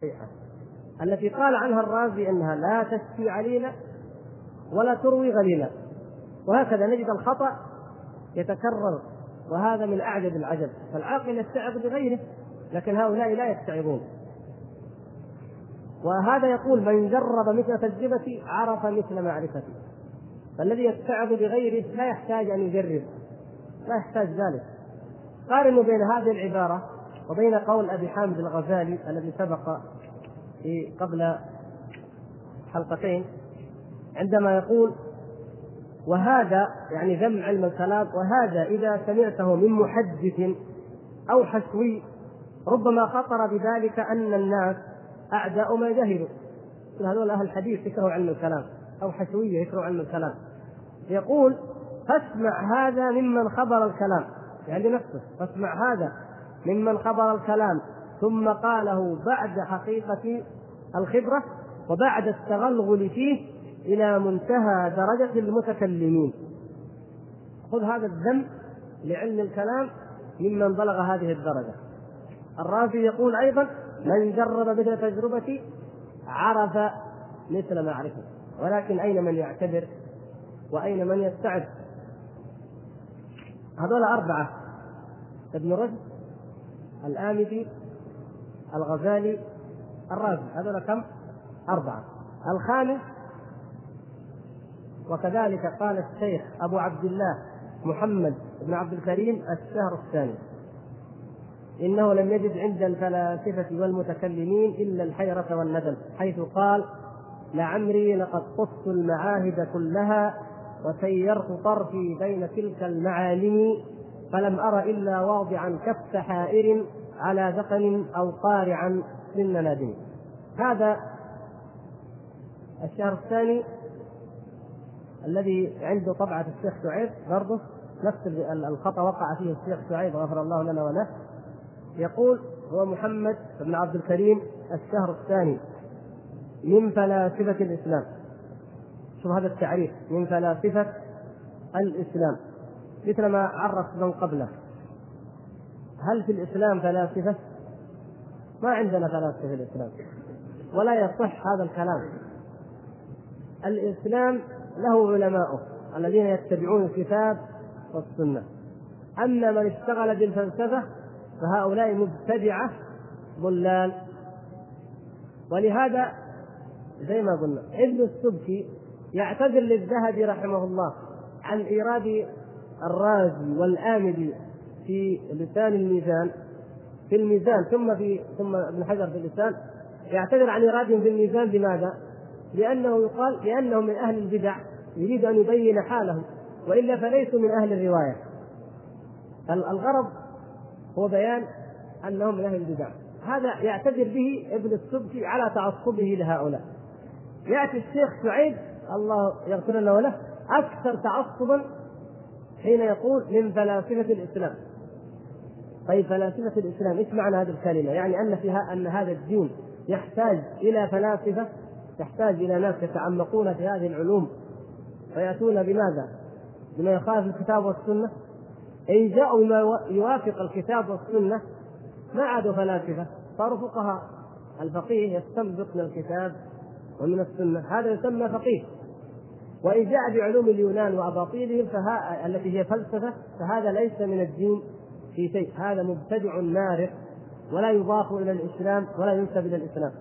شيئا التي قال عنها الرازي إنها لا تشفي عليلا ولا تروي غليلا. وهكذا نجد الخطأ يتكرر وهذا من أعجب العجب. فالعاقل يتعظ بغيره لكن هؤلاء لا يتعظون وهذا يقول من جرب مثل تجربتي عرف مثل معرفتي. فالذي يتعظ بغيره لا يحتاج أن يجرب لا يحتاج ذلك. قارنوا بين هذه العبارة وبين قول أبي حامد الغزالي الذي سبق في قبل حلقتين عندما يقول وهذا يعني ذم علم الكلام وهذا إذا سمعته من محدث أو حشوي ربما خطر بذلك أن الناس أعداء ما جهلوا. هذول أهل الحديث يكرهوا علم الكلام أو حشويه يكرهوا علم الكلام. يقول فاسمع هذا ممن خبر الكلام. يعني نفسه فاسمع هذا ممن خبر الكلام ثم قاله بعد حقيقة الخبرة وبعد التغلغل فيه إلى منتهى درجة المتكلمين. خذ هذا الذم لعلم الكلام ممن بلغ هذه الدرجة. الرازي يقول أيضا من جرب مثل تجربتي عرف مثل معرفة ولكن أين من يعتبر وأين من يستعد؟ هذول أربعة. ابن رشد الآمدي الغزالي الرازي هذول كم؟ أربعة. الخامس وكذلك قال الشيخ أبو عبد الله محمد بن عبد الكريم الشهر الثاني. إنه لم يجد عند الفلاسفة والمتكلمين إلا الحيرة والندم حيث قال لعمري لقد قصت المعاهد كلها وسيرت طرفي بين تلك المعالم فلم أر إلا واضعا كف حائر على ذقن أو قارعا من نادم هذا الشهر الثاني الذي عنده طبعة الشيخ شعيب برضه نفس الخطأ وقع فيه الشيخ شعيب غفر الله لنا وله يقول هو محمد بن عبد الكريم الشهر الثاني من فلاسفة الإسلام. شوف هذا التعريف من فلاسفة الإسلام. مثل ما عرف من قبله. هل في الإسلام فلاسفة؟ ما عندنا فلاسفة في الإسلام. ولا يصح هذا الكلام. الإسلام له علماؤه الذين يتبعون الكتاب والسنة. أما من اشتغل بالفلسفة فهؤلاء مبتدعة ضلال. ولهذا زي ما قلنا ابن السبكي يعتذر للذهبي رحمه الله عن إيراد الرازي والآمدي في لسان الميزان في الميزان ثم في ثم ابن حجر في اللسان. يعتذر عن إيرادهم في الميزان لماذا؟ لأنه يقال لأنهم من أهل البدع يريد أن يبين حالهم وإلا فليسوا من أهل الرواية. الغرض هو بيان أنهم من أهل البدع. هذا يعتذر به ابن السبكي على تعصبه لهؤلاء. يأتي الشيخ سعيد الله يغفر له وله أكثر تعصبا حين يقول من فلاسفة الإسلام. طيب فلاسفة الإسلام إيش معنى هذه الكلمة؟ يعني أن فيها أن هذا الدين يحتاج إلى فلاسفة يحتاج إلى ناس يتعمقون في هذه العلوم. فيأتون بماذا؟ بما يخالف الكتاب والسنة؟ إن جاءوا بما يوافق الكتاب والسنة ما عادوا فلاسفة صاروا فقهاء. الفقيه يستنبط من الكتاب ومن السنة. هذا يسمى فقيه. وإن جاء بعلوم اليونان وأباطيلهم فها التي هي فلسفة فهذا ليس من الدين في شيء. هذا مبتدع نارق ولا يضاف إلى الإسلام ولا ينسب إلى الإسلام.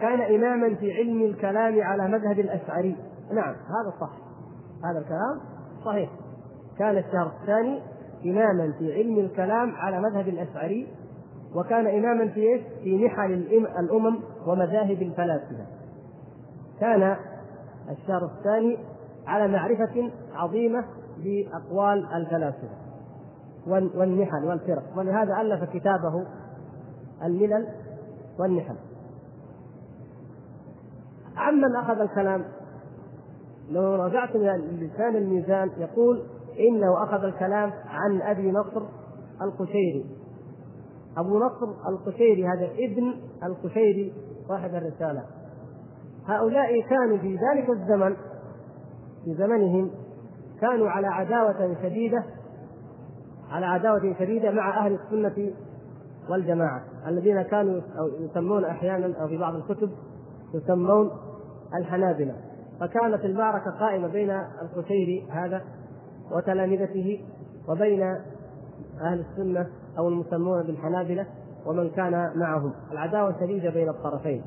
كان إماما في علم الكلام على مذهب الأشعري. نعم هذا صح هذا الكلام صحيح. كان الشهر الثاني إماما في علم الكلام على مذهب الأشعري وكان إماما في إيش؟ في نحل الأمم ومذاهب الفلاسفة. كان الشهر الثاني على معرفة عظيمة بأقوال الفلاسفة والنحل والفرق. ولهذا ألف كتابه الملل والنحل. عمن أخذ الكلام لو رجعت إلى لسان الميزان يقول إنه أخذ الكلام عن أبي نصر القشيري. أبو نصر القشيري هذا ابن القشيري صاحب الرسالة. هؤلاء كانوا في ذلك الزمن في زمنهم كانوا على عداوة شديدة على عداوة شديدة مع أهل السنة والجماعة الذين كانوا يسمون أحيانا أو في بعض الكتب يسمون الحنابلة. فكانت المعركة قائمة بين القشيري هذا وتلامذته وبين أهل السنة أو المسمون بالحنابلة ومن كان معهم. العداوة شديدة بين الطرفين.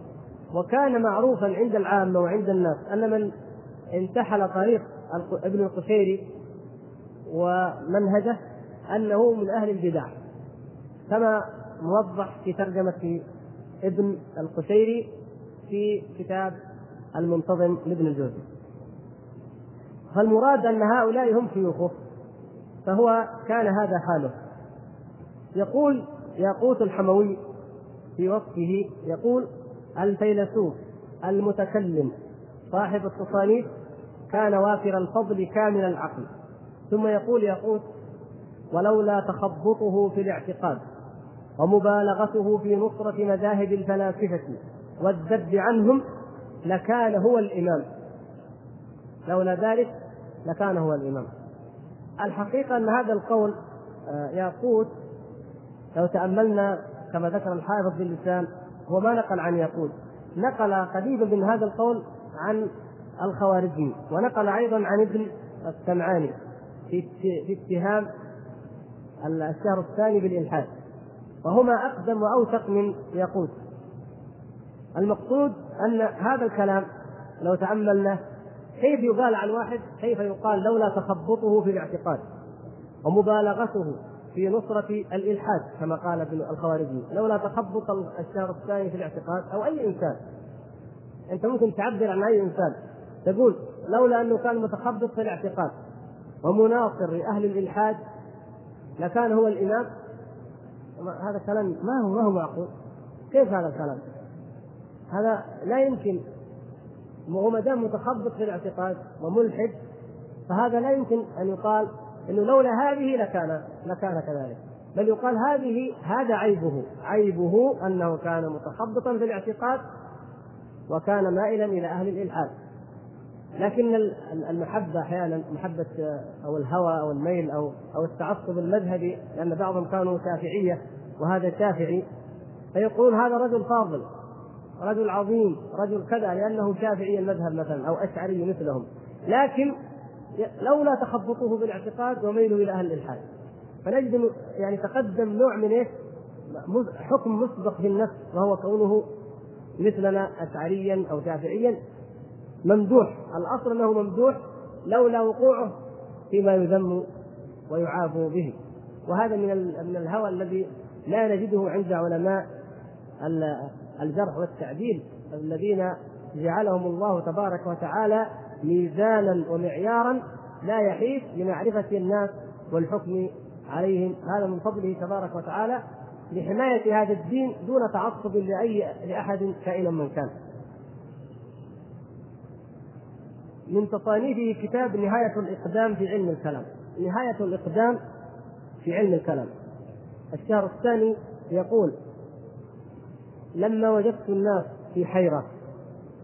وكان معروفا عند العامة وعند الناس أن من انتحل طريق ابن القشيري ومنهجه أنه من أهل البدع كما موضح في ترجمة ابن القشيري في كتاب المنتظم لابن الجوزي. فالمراد أن هؤلاء هم شيوخه فهو كان هذا حاله. يقول ياقوت الحموي في وصفه يقول الفيلسوف المتكلم صاحب التصانيف كان وافر الفضل كامل العقل. ثم يقول ياقوت ولولا تخبطه في الاعتقاد ومبالغته في نصرة مذاهب الفلاسفة والذب عنهم لكان هو الإمام. لولا ذلك لكان هو الإمام. الحقيقة أن هذا القول آه، ياقوت لو تأملنا كما ذكر الحافظ باللسان هو ما نقل عن ياقوت. نقل قريبا من هذا القول عن الخوارزمي ونقل أيضا عن ابن السمعاني في في اتهام الشهر الثاني بالإلحاد. وهما أقدم وأوثق من ياقوت. المقصود أن هذا الكلام لو تأملنا كيف يقال عن واحد كيف يقال لولا تخبطه في الاعتقاد ومبالغته في نصرة الإلحاد كما قال ابن الخوارزمي لولا تخبط الشهر الثاني في الاعتقاد أو أي إنسان. أنت ممكن تعبر عن أي إنسان. تقول لولا أنه كان متخبط في الاعتقاد ومناصر لأهل الإلحاد لكان هو الإمام. هذا كلام ما هو ما هو معقول؟ كيف هذا الكلام؟ هذا لا يمكن. وهو ما دام متخبط في الاعتقاد وملحد فهذا لا يمكن أن يقال إنه لولا هذه لكان لكان كذلك. بل يقال هذه هذا عيبه. عيبه أنه كان متخبطا في الاعتقاد وكان مائلا إلى أهل الإلحاد. لكن المحبة أحيانا محبة أو الهوى أو الميل أو أو التعصب المذهبي لأن بعضهم كانوا شافعية وهذا شافعي فيقول هذا رجل فاضل رجل عظيم رجل كذا لأنه شافعي المذهب مثلا أو أشعري مثلهم. لكن لولا تخبطه بالاعتقاد وميله إلى أهل الالحاد فنجد يعني تقدم نوع من إيش؟ حكم مسبق في النفس وهو كونه مثلنا اشعريا أو شافعيا. ممدوح الأصل أنه ممدوح لولا وقوعه فيما يذم ويعاب به. وهذا من من الهوى الذي لا نجده عند علماء الجرح والتعديل الذين جعلهم الله تبارك وتعالى ميزانا ومعيارا لا يحيف لمعرفة الناس والحكم عليهم هذا من فضله تبارك وتعالى لحماية هذا الدين دون تعصب لأي لأحد كائنا من كان. من تصانيفه كتاب نهاية الإقدام في علم الكلام. نهاية الإقدام في علم الكلام. الشهر الثاني يقول لما وجدت الناس في حيرة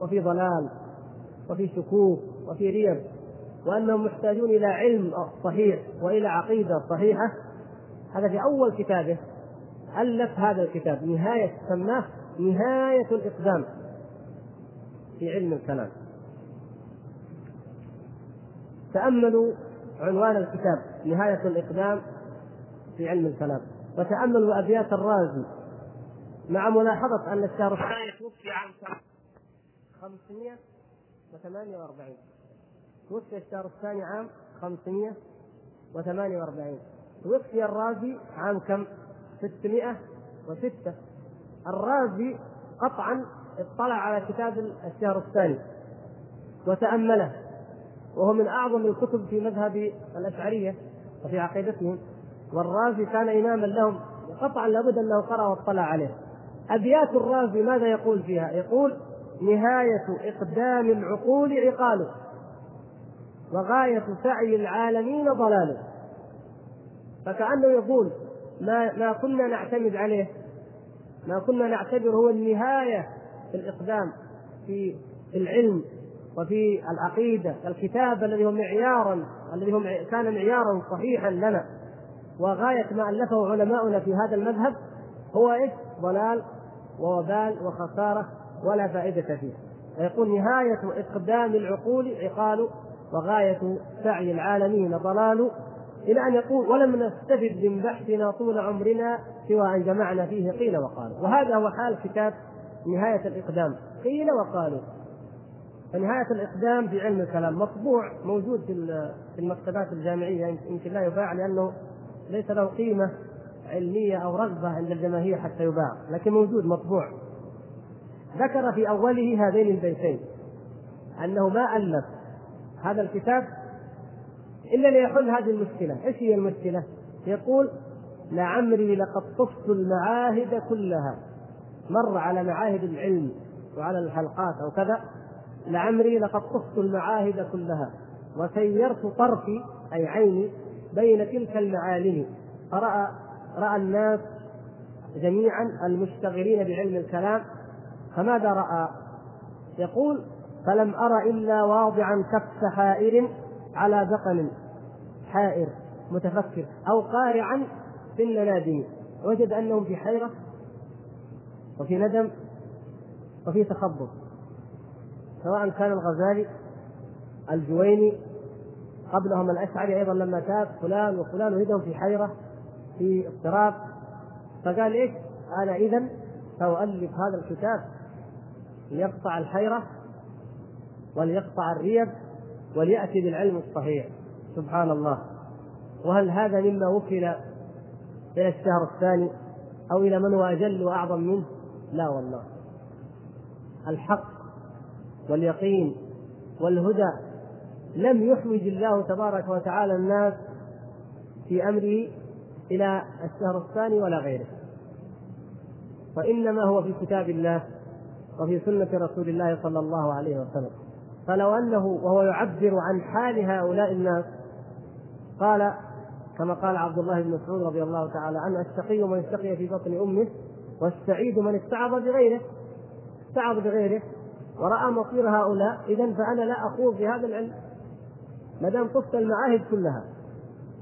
وفي ضلال وفي شكوك وفي ريب وأنهم محتاجون إلى علم صحيح وإلى عقيدة صحيحة. هذا في أول كتابه ألف هذا الكتاب نهاية سماه نهاية الإقدام في علم الكلام. تأملوا عنوان الكتاب نهاية الإقدام في علم الكلام. وتأملوا أبيات الرازي مع ملاحظة أن الشهر الثاني توفي عام 548 توفي الشهر الثاني عام 548 توفي الرازي عام كم؟ 606 الرازي قطعا اطلع على كتاب الشهر الثاني وتأمله وهو من أعظم الكتب في مذهب الأشعرية وفي عقيدتهم. والرازي كان إماما لهم قطعا لابد أنه قرأ واطلع عليه. أبيات الرازي ماذا يقول فيها؟ يقول نهاية إقدام العقول عقاله وغاية سعي العالمين ضلاله فكأنه يقول ما ما كنا نعتمد عليه. ما كنا نعتبر هو النهاية في الإقدام في العلم وفي العقيدة. الكتاب الذي هو معيارا الذي هو كان معيارا صحيحا لنا. وغاية ما ألفه علماؤنا في هذا المذهب هو إيش؟ ضلال ووبال وخسارة ولا فائدة فيه. فيقول نهاية إقدام العقول عقال وغاية سعي العالمين ضلال إلى أن يقول ولم نستفد من بحثنا طول عمرنا سوى أن جمعنا فيه قيل وقال. وهذا هو حال كتاب نهاية الإقدام. قيل وقالوا. فنهاية الإقدام في علم الكلام مطبوع موجود في المكتبات الجامعية يمكن لا يباع لأنه ليس له قيمة علمية أو رغبة عند الجماهير حتى يباع لكن موجود مطبوع. ذكر في أوله هذين البيتين أنه ما ألف هذا الكتاب إلا ليحل هذه المشكلة. إيش هي المشكلة؟ يقول لعمري لقد طفت المعاهد كلها. مر على معاهد العلم وعلى الحلقات أو كذا. لعمري لقد طفت المعاهد كلها. وسيرت طرفي أي عيني بين تلك المعالم. فرأى رأى الناس جميعا المشتغلين بعلم الكلام فماذا رأى؟ يقول فلم أر إلا واضعا كف حائر على ذقن حائر متفكر أو قارعا في النادم وجد أنهم في حيرة وفي ندم وفي تخبط سواء كان الغزالي الجويني قبلهم الأشعري أيضا لما تاب فلان وفلان وجدهم في حيرة في اضطراب فقال إيش؟ أنا اذا سأؤلف هذا الكتاب ليقطع الحيرة وليقطع الريب وليأتي بالعلم الصحيح. سبحان الله. وهل هذا مما وكل إلى الشهر الثاني أو إلى من هو أجل وأعظم منه؟ لا والله. الحق واليقين والهدى لم يحوج الله تبارك وتعالى الناس في أمره إلى الشهر الثاني ولا غيره. وانما هو في كتاب الله وفي سنة رسول الله صلى الله عليه وسلم. فلو أنه وهو يعبر عن حال هؤلاء الناس قال كما قال عبد الله بن مسعود رضي الله تعالى عنه الشقي من اشتقي في بطن أمه والسعيد من استعظ بغيره. استعظ بغيره. ورأى مصير هؤلاء. إذا فأنا لا أخوض في هذا العلم. ما دام طفت المعاهد كلها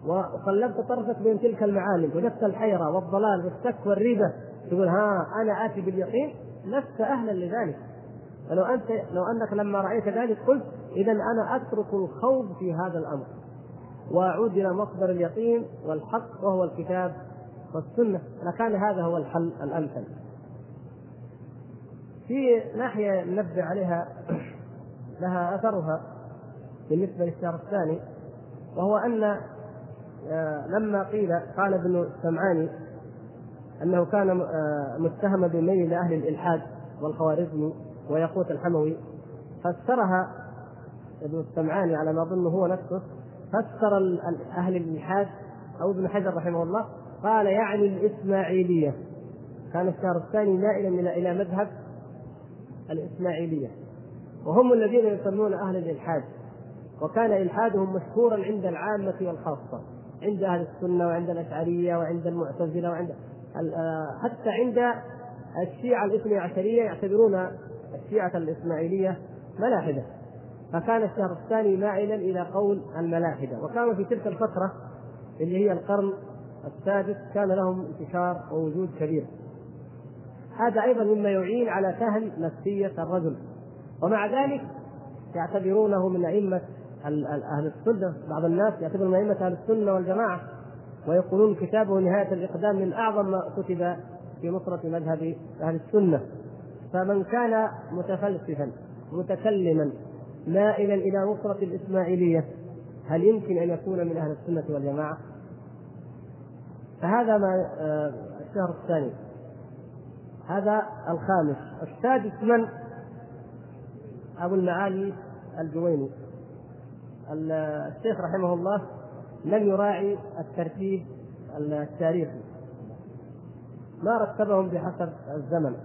وقلبت طرفك بين تلك المعالم وجدت الحيرة والضلال والشك والريبة تقول ها أنا آتي باليقين؟ لست أهلا لذلك. فلو أنت لو أنك لما رأيت ذلك قلت إذا أنا أترك الخوض في هذا الأمر. وأعود إلى مصدر اليقين والحق وهو الكتاب والسنة. لكان هذا هو الحل الأمثل. في ناحية ننبه عليها لها أثرها بالنسبة للشهر الثاني وهو أن آه، لما قيل قال ابن السمعاني أنه كان آه، متهما بميل أهل الإلحاد والخوارزمي ويقوت الحموي فسرها ابن السمعاني على ما أظن هو نفسه فسر أهل الإلحاد أو ابن حجر رحمه الله قال يعني الإسماعيلية. كان الشهر الثاني مائلا إلى مذهب الإسماعيلية. وهم الذين يسمون أهل الإلحاد. وكان إلحادهم مشهورا عند العامة والخاصة عند أهل السنة وعند الأشعرية وعند المعتزلة وعند حتى عند الشيعة الاثني عشرية يعتبرون الشيعة الإسماعيلية ملاحدة. فكان الشهر الثاني مائلا إلى قول الملاحدة. وكانوا في تلك الفترة اللي هي القرن السادس كان لهم انتشار ووجود كبير. هذا أيضا مما يعين على فهم نفسية الرجل. ومع ذلك يعتبرونه من أئمة أهل السنة. بعض الناس يعتبرون من أئمة أهل السنة والجماعة. ويقولون كتابه نهاية الإقدام من أعظم ما كتب في نصره مذهب أهل السنة. فمن كان متفلسفا متكلما مائلا إلى نصره الإسماعيلية هل يمكن أن يكون من أهل السنة والجماعة؟ فهذا ما آه، الشهر الثاني. هذا الخامس. السادس من؟ أبو المعالي الجويني. الشيخ رحمه الله لم يراعي الترتيب التاريخي. ما رتبهم بحسب الزمن.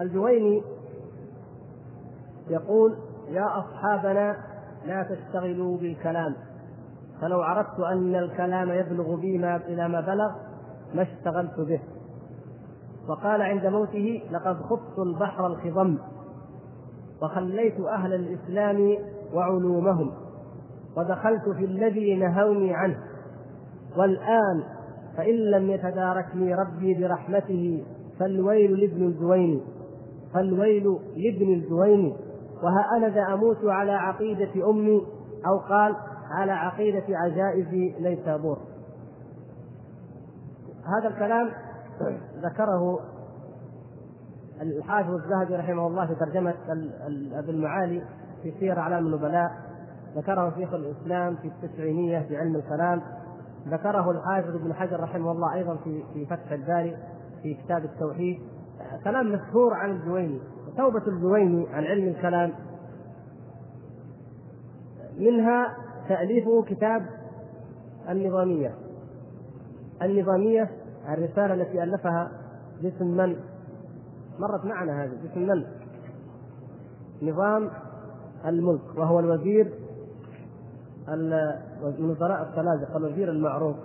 الجويني يقول يا أصحابنا لا تشتغلوا بالكلام. فلو عرفت أن الكلام يبلغ بي ما إلى ما بلغ ما اشتغلت به. وقال عند موته لقد خضت البحر الخضم وخليت أهل الإسلام وعلومهم ودخلت في الذي نهوني عنه والآن فإن لم يتداركني ربي برحمته فالويل لابن الجويني فالويل لابن الجويني وها أنا ذا أموت على عقيدة أمي أو قال على عقيدة عجائز نيسابور هذا الكلام ذكره الحافظ الذهبي رحمه الله في ترجمة ابن المعالي في سير أعلام النبلاء. ذكره شيخ الإسلام في التسعينية في علم الكلام. ذكره الحافظ ابن حجر رحمه الله أيضا في في فتح الباري في كتاب التوحيد. كلام مشهور عن الجويني توبة الجويني عن علم الكلام. منها تأليفه كتاب النظامية. النظامية الرسالة التي ألفها باسم من؟ مرت معنا هذه باسم من؟ نظام الملك وهو الوزير من وزراء السلاجقة الوزير المعروف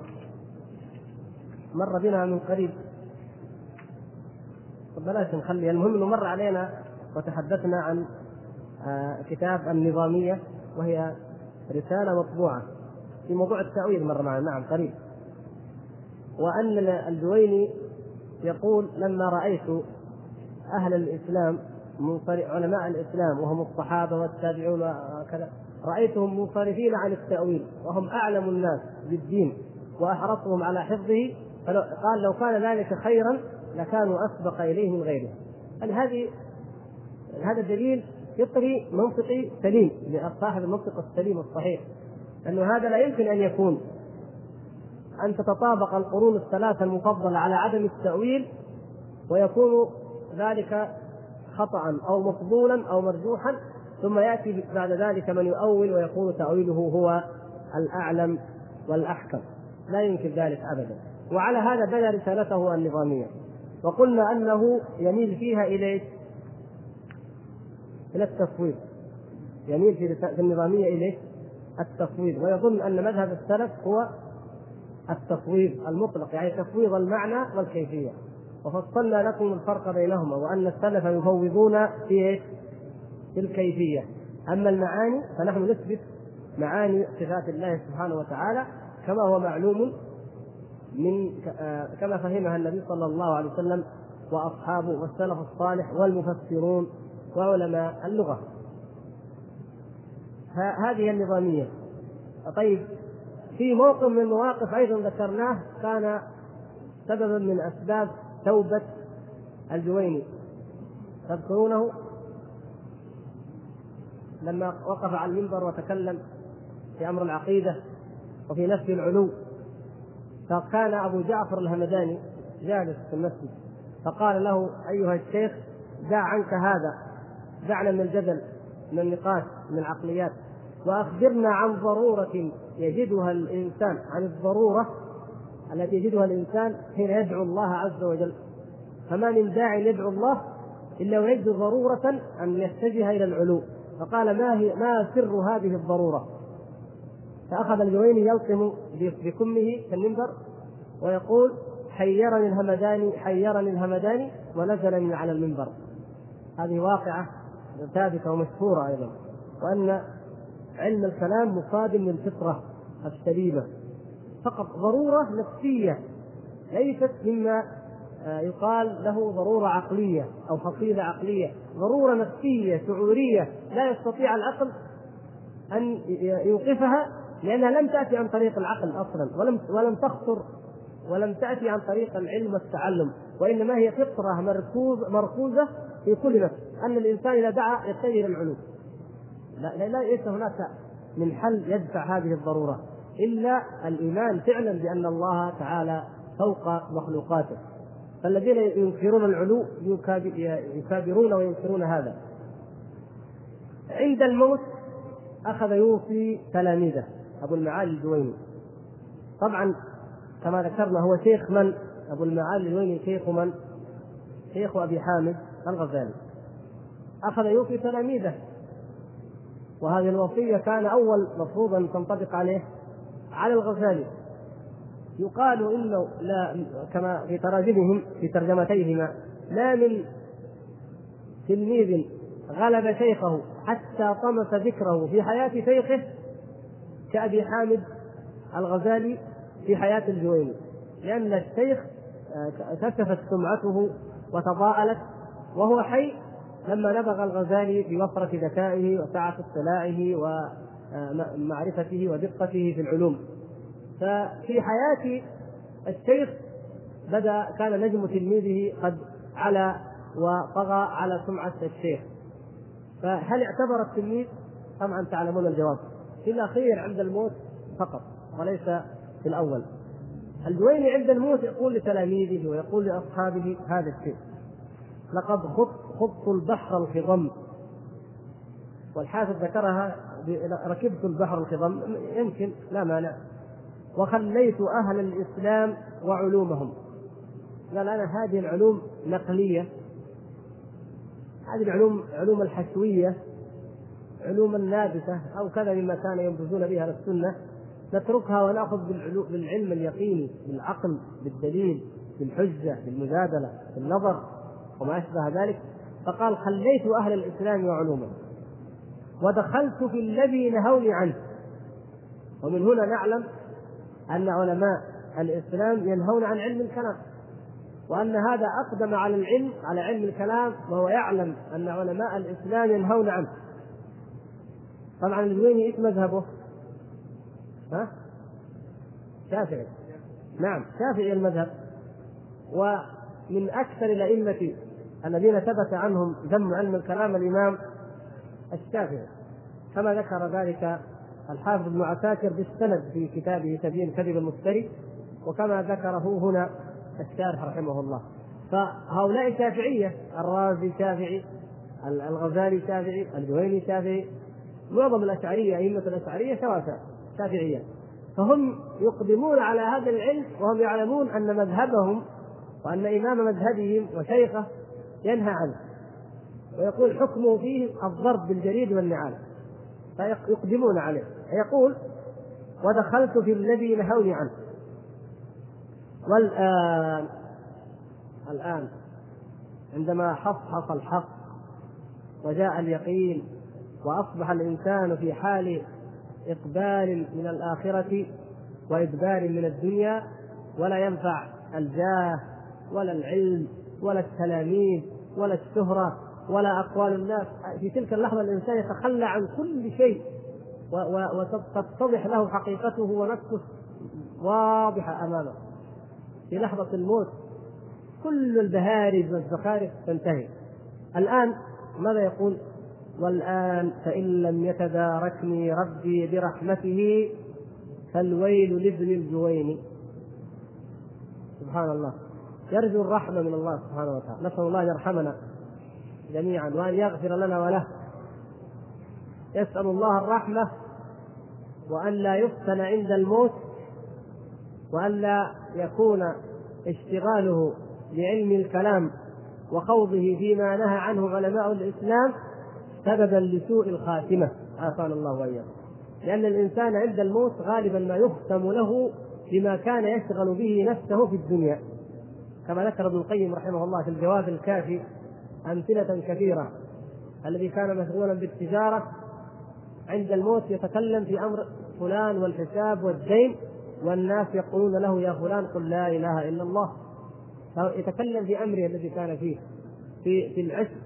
مر بنا من قريب بلاش نخلي المهم إنه مر علينا وتحدثنا عن آه، كتاب النظامية وهي رسالة مطبوعة في موضوع التأويل مر معنا نعم قريب وأن الجويني يقول لما رأيت أهل الإسلام علماء الإسلام وهم الصحابة والتابعون وكذا رأيتهم منصرفين عن التأويل وهم أعلم الناس بالدين وأحرصهم على حفظه قال لو كان ذلك خيرا لكانوا أسبق إليه من غيره. هذه هذا دليل فطري منطقي سليم لصاحب المنطق السليم الصحيح أنه هذا لا يمكن أن يكون أن تتطابق القرون الثلاثة المفضلة على عدم التأويل ويكون ذلك خطأ أو مفضولا أو مرجوحا ثم يأتي بعد ذلك من يؤول ويكون تأويله هو الأعلم والأحكم. لا يمكن ذلك أبدا. وعلى هذا بنى رسالته النظامية. وقلنا أنه يميل فيها إلى إلى التفويض. يميل في النظامية إليه التفويض. ويظن أن مذهب السلف هو التفويض المطلق يعني تفويض المعنى والكيفية. وفصلنا لكم الفرق بينهما وأن السلف يفوضون في إيش؟ في الكيفية. أما المعاني فنحن نثبت معاني صفات الله سبحانه وتعالى كما هو معلوم من آه، كما فهمها النبي صلى الله عليه وسلم وأصحابه والسلف الصالح والمفسرون وعلماء اللغة. هذه النظامية. طيب في موقف من المواقف أيضا ذكرناه كان سببا من أسباب توبة الجويني. تذكرونه؟ لما وقف على المنبر وتكلم في أمر العقيدة وفي نفي العلو فكان أبو جعفر الهمداني جالس في المسجد فقال له أيها الشيخ دع عنك هذا دعنا من الجدل من النقاش من العقليات. وأخبرنا عن ضرورة يجدها الإنسان عن الضرورة التي يجدها الإنسان حين يدعو الله عز وجل. فما من داع يدعو الله إلا ويجد ضرورة أن يتجه إلى العلو. فقال ما هي ما سر هذه الضرورة؟ فأخذ الجويني يلطم بكمه في المنبر ويقول حيرني الهمداني حيرني الهمداني ونزل من على المنبر. هذه واقعة ثابته ومشهورة أيضا. وأن علم الكلام مصادم للفطرة السليمة. فقط ضرورة نفسية ليست مما آه، يقال له ضرورة عقلية أو حصيله عقلية. ضرورة نفسية شعورية. لا يستطيع العقل أن يوقفها لأنها لم تأتي عن طريق العقل أصلا ولم ولم تخطر ولم تأتي عن طريق العلم والتعلم. وإنما هي فطرة مركوز مركوزة في كل نفس. أن الإنسان إذا دعا يتجه العلوم. لا ليس هناك من حل يدفع هذه الضرورة إلا الإيمان فعلا بأن الله تعالى فوق مخلوقاته. فالذين ينكرون العلو يكابرون وينكرون هذا. عند الموت أخذ يوصي تلاميذه أبو المعالي الجويني. طبعا كما ذكرنا هو شيخ من؟ أبو المعالي الجويني شيخ من؟ شيخ أبي حامد الغزالي. أخذ يوصي تلاميذه. وهذه الوصية كان أول مفروض ان تنطبق عليه على الغزالي. يقال إنه لا كما في تراجمهم في ترجمتيهما لا من تلميذ غلب شيخه حتى طمس ذكره في حياة شيخه كأبي حامد الغزالي في حياة الجويني. لأن الشيخ آه، كشفت سمعته وتضاءلت وهو حي لما نبغ الغزالي بوفرة ذكائه وسعة اطلاعه ومعرفته ودقته في العلوم. ففي حياة الشيخ بدأ كان نجم تلميذه قد علا وطغى على سمعة الشيخ. فهل اعتبر التلميذ؟ طبعا تعلمون الجواب. في الأخير عند الموت فقط وليس في الأول. الجويني عند الموت يقول لتلاميذه ويقول لأصحابه هذا الشيء. لقد خط خط البحر الخضم. والحافظ ذكرها ركبت البحر الخضم. يمكن لا مانع. وخليت أهل الإسلام وعلومهم. قال أنا هذه العلوم نقلية. هذه العلوم علوم الحشوية علوم النابتة أو كذا مما كان ينبذون بها السنة. نتركها ونأخذ بالعلم اليقيني بالعقل بالدليل بالحجة بالمجادلة بالنظر. وما أشبه ذلك فقال خليت أهل الإسلام وعلومهم ودخلت في الذي نهوني عنه. ومن هنا نعلم أن علماء الإسلام ينهون عن علم الكلام. وأن هذا أقدم على العلم على علم الكلام وهو يعلم أن علماء الإسلام ينهون عنه. طبعا الزويني إيش مذهبه؟ ها؟ شافعي. نعم شافعي المذهب. ومن أكثر الأئمة الذين ثبت عنهم ذم علم الكلام الإمام الشافعي. كما ذكر ذلك الحافظ ابن عساكر بالسند في كتابه تبيين كذب المفتري وكما ذكره هنا الشارح رحمه الله. فهؤلاء شافعية الرازي شافعي الغزالي شافعي الجويني شافعي معظم الأشعرية أئمة الأشعرية سواء شافعية. فهم يقدمون على هذا العلم وهم يعلمون أن مذهبهم وأن إمام مذهبهم وشيخه ينهى عنه. ويقول حكمه فيه الضرب بالجريد والنعال. فيقدمون عليه. يقول ودخلت في الذي نهوني عنه. والآن الآن عندما حصحص الحق وجاء اليقين وأصبح الإنسان في حال إقبال من الآخرة وإدبار من الدنيا ولا ينفع الجاه ولا العلم ولا التلاميذ ولا الشهرة ولا أقوال الناس. في تلك اللحظة الإنسان يتخلى عن كل شيء وتتضح له حقيقته ونفسه واضحة أمامه. في لحظة الموت كل البهارج والزخارف تنتهي. الآن ماذا يقول؟ والآن فإن لم يتداركني ربي برحمته فالويل لابن الجوين. سبحان الله. يرجو الرحمة من الله سبحانه وتعالى. نسأل الله أن يرحمنا جميعا وأن يغفر لنا وله. يسأل الله الرحمة وأن لا يفتن عند الموت وأن لا يكون اشتغاله بعلم الكلام وخوضه فيما نهى عنه علماء الإسلام سببا لسوء الخاتمة. عافانا الله وإياكم. لأن الإنسان عند الموت غالبا ما يختم له بما كان يشغل به نفسه في الدنيا. كما ذكر ابن القيم رحمه الله في الجواب الكافي أمثلة كثيرة. الذي كان مشغولا بالتجارة عند الموت يتكلم في أمر فلان والحساب والدين والناس يقولون له يا فلان قل لا إله إلا الله. يتكلم في أمره الذي كان فيه في في العشق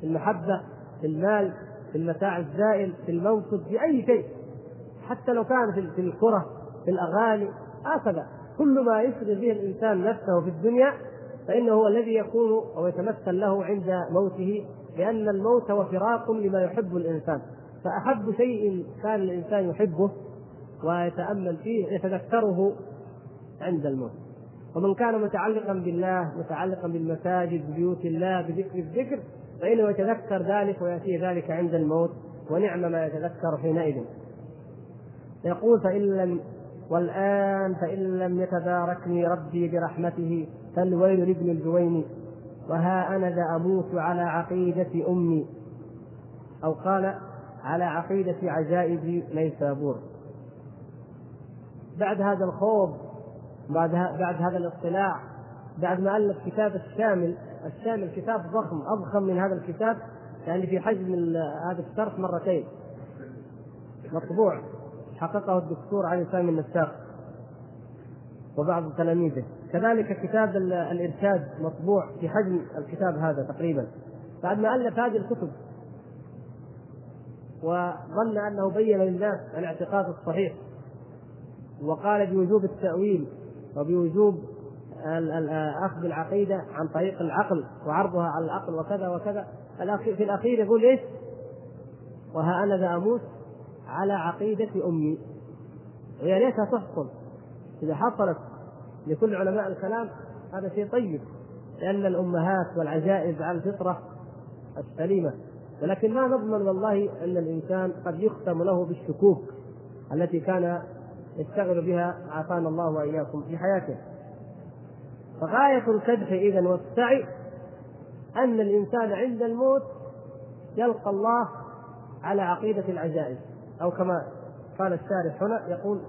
في المحبة في المال في المتاع الزائل في الموقف في أي شيء. حتى لو كان في الكرة في الأغاني هكذا. كل ما يشغل به الإنسان نفسه في الدنيا فإنه هو الذي يكون أو يتمثل له عند موته لأن الموت هو فراق لما يحب الإنسان. فأحب شيء كان الإنسان يحبه ويتأمل فيه يتذكره عند الموت. ومن كان متعلقا بالله متعلقا بالمساجد ببيوت الله بذكر الذكر فإنه يتذكر ذلك ويأتيه ذلك عند الموت ونعم ما يتذكر حينئذ. يقول فإن لم والآن فإن لم يتداركني ربي برحمته فالويل لابن الجويني وها أنا ذا أموت على عقيدة أمي. أو قال على عقيدة عجائز نيسابور بعد هذا الخوض بعد بعد هذا الاطلاع بعد ما ألف كتاب الشامل الشامل كتاب ضخم أضخم من هذا الكتاب يعني في حجم هذا الشرح مرتين. مطبوع. حققه الدكتور علي سامي النساق وبعض تلاميذه. كذلك كتاب الإرشاد مطبوع في حجم الكتاب هذا تقريبا. بعد ما ألف هذه الكتب وظن أنه بين للناس الاعتقاد الصحيح وقال بوجوب التأويل وبوجوب أخذ العقيدة عن طريق العقل وعرضها على العقل وكذا وكذا. في الأخير يقول إيش؟ وها أنا ذا أموت. على عقيدة أمي. ويا ريتها تحصل. إذا حصلت لكل علماء الكلام هذا شيء طيب لأن الأمهات والعجائز على الفطرة السليمة. ولكن ما نضمن والله أن الإنسان قد يختم له بالشكوك التي كان يشتغل بها عافانا الله وإياكم في حياته. فغاية الكدح إذا والسعي أن الإنسان عند الموت يلقى الله على عقيدة العجائز. أو كما قال الشارح هنا يقول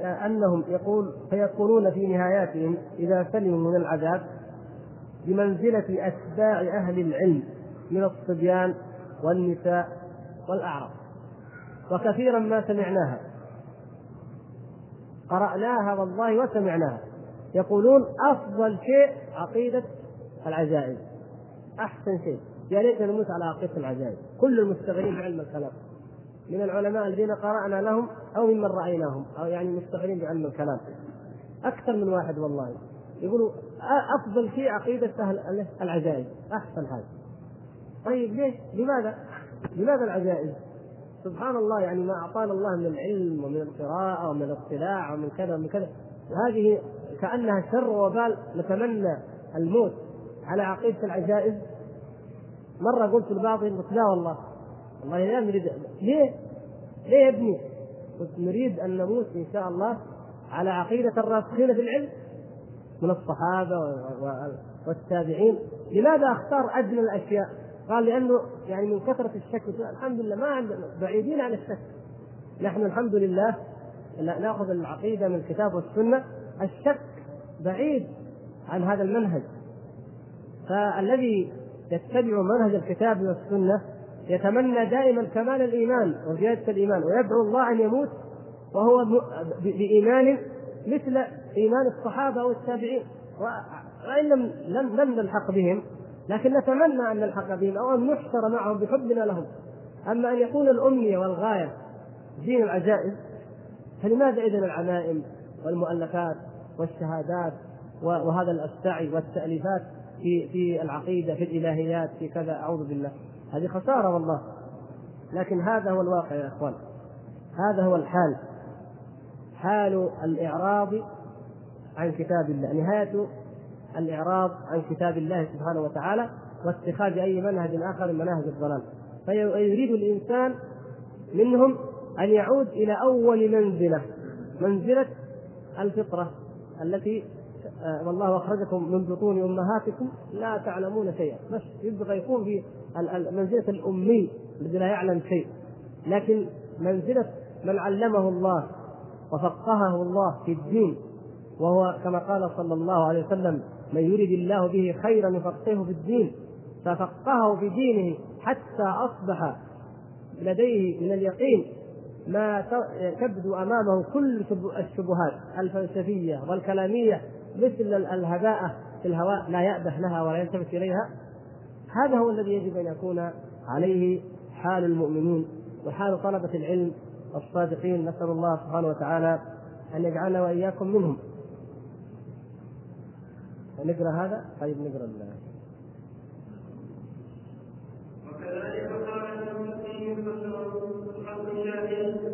أنهم يقول فيكونون في نهاياتهم إذا سلموا من العذاب بمنزلة أتباع أهل العلم من الصبيان والنساء والاعراض وكثيرا ما سمعناها. قرأناها والله وسمعناها. يقولون أفضل شيء عقيدة العجائز أحسن شيء. يا ريت نموت على عقيدة العجائز كل المستغلين بعلم الكلام. من العلماء الذين قرأنا لهم أو ممن رأيناهم. أو يعني مستغلين بعلم الكلام. أكثر من واحد والله. يقولوا أفضل شيء عقيدة أهل العجائز. أحسن حاجة طيب ليش؟ لماذا؟ لماذا العجائز؟ سبحان الله يعني ما أعطانا الله من العلم ومن القراءة ومن الاطلاع ومن كذا ومن كذا. هذه كأنها شر وبال. نتمنى الموت على عقيدة العجائز. مرة قلت لبعضهم قلت لا والله والله لا نريد ليه؟ ليه يا ابني؟ قلت نريد أن نموت إن شاء الله على عقيدة الراسخين في العلم من الصحابة والتابعين لماذا أختار أدنى الأشياء؟ قال لأنه يعني من كثرة الشك الحمد لله ما عندنا بعيدين عن الشك نحن الحمد لله نأخذ العقيدة من الكتاب والسنة الشك بعيد عن هذا المنهج فالذي يتبع منهج الكتاب والسنة يتمنى دائما كمال الإيمان وزيادة الإيمان ويدعو الله أن يموت وهو بإيمان مثل إيمان الصحابة والتابعين. وإن لم لم نلحق بهم لكن نتمنى أن نلحق بهم أو أن نحشر معهم بحبنا لهم. أما أن يكون الامنيه والغاية دين العجائز فلماذا إذن العمائم والمؤلفات والشهادات وهذا السعي والتأليفات في في العقيدة في الإلهيات في كذا؟ أعوذ بالله. هذه خسارة والله. لكن هذا هو الواقع يا إخوان. هذا هو الحال. حال الإعراض عن كتاب الله. نهاية الإعراض عن كتاب الله سبحانه وتعالى واتخاذ أي منهج آخر من مناهج الضلال. فيريد الإنسان منهم أن يعود إلى أول منزلة منزلة الفطرة التي آه، والله أخرجكم من بطون أمهاتكم لا تعلمون شيئا. بس يبغى يكون في منزلة الأمي الذي لا يعلم شيء. لكن منزلة من علمه الله وفقهه الله في الدين وهو كما قال صلى الله عليه وسلم من يرد الله به خيرا يفقهه في الدين ففقهه في دينه حتى أصبح لديه من اليقين ما تبدو أمامه كل الشبهات الفلسفية والكلامية مثل الهباء في الهواء لا يأبه لها ولا يلتفت إليها هذا هو الذي يجب أن يكون عليه حال المؤمنين وحال طلبة العلم الصادقين. نسأل الله سبحانه وتعالى أن يجعلنا وإياكم منهم. نقرأ هذا؟ طيب نقرأ وكذلك قال المسلمين حق الشافعي وكان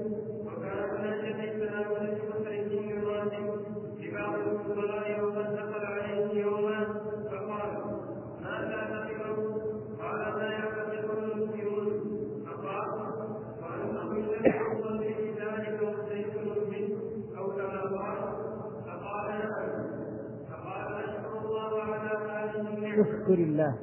اشكر الله.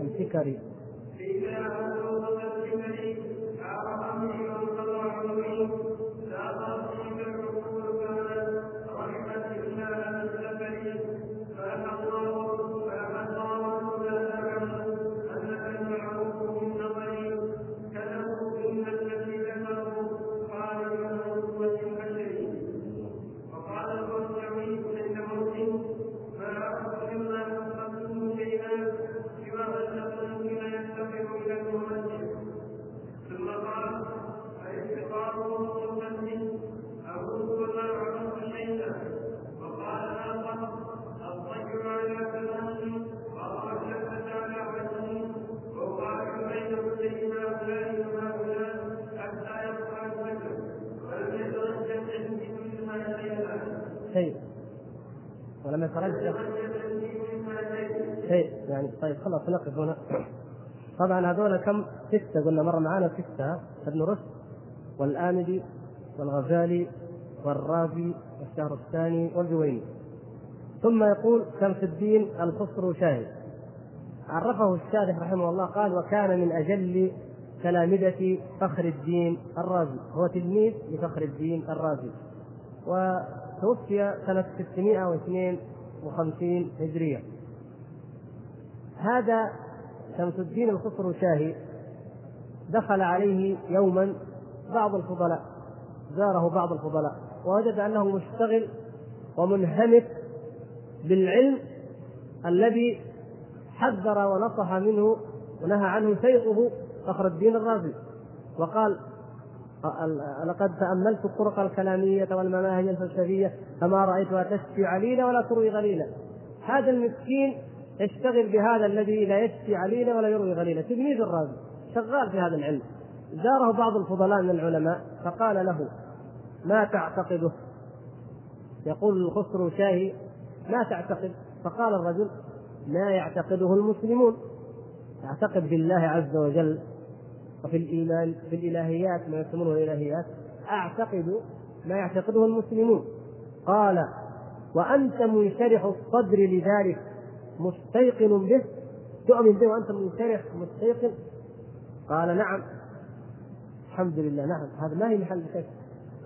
الفكري طبعا هذول كم؟ ستة. قلنا مرة معانا ستة. ابن رشد والآمدي والغزالي والرازي والشهر الثاني والجويني. ثم يقول شمس الدين؟ الخسروشاهي عرفه الشارح رحمه الله قال وكان من أجل تلامذة فخر الدين الرازي. هو تلميذ لفخر الدين الرازي. وتوفي سنة 652 هجرية. هذا شمس الدين الخسروشاهي دخل عليه يوما بعض الفضلاء زاره بعض الفضلاء ووجد أنه مشتغل ومنهمك بالعلم الذي حذر ونصح منه ونهى عنه شيخه فخر الدين الرازي. وقال لقد تأملت الطرق الكلامية والمناهج الفلسفية فما رأيتها تشفي عليلا ولا تروي غليلا. هذا المسكين يشتغل بهذا الذي لا يشفي عليلا ولا يروي غليلا تلميذ الرازي شغال في هذا العلم. زاره بعض الفضلاء من العلماء فقال له ما تعتقده؟ يقول الخسرو شاهي ما تعتقد؟ فقال الرجل ما يعتقده المسلمون. يعتقد بالله عز وجل وفي الإيمان في الإلهيات ما يسمونه الإلهيات. أعتقد ما يعتقده المسلمون. قال وأنت منشرح الصدر لذلك. مستيقن به. تؤمن به وأنت منشرح مستيقن. قال نعم. الحمد لله. نعم. هذا ما هي محل شك.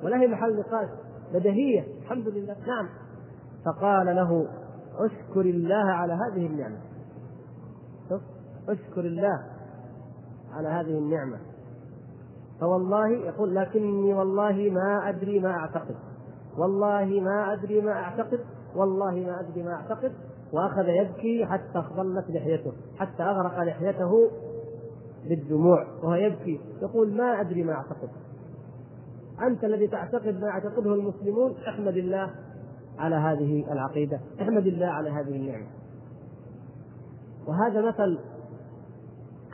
ولا هي محل نقاش. بدهية الحمد لله. نعم. فقال له أشكر الله على هذه النعمة. شوف. أشكر الله على هذه النعمة. فوالله يقول لكني والله ما أدري ما أعتقد. والله ما أدري ما أعتقد. والله ما أدري ما أعتقد. وأخذ يبكي حتى اخضلت لحيته حتى أغرق لحيته بالدموع وهو يبكي. يقول ما أدري ما أعتقد. أنت الذي تعتقد ما يعتقده المسلمون احمد الله على هذه العقيدة احمد الله على هذه النعمة. وهذا مثل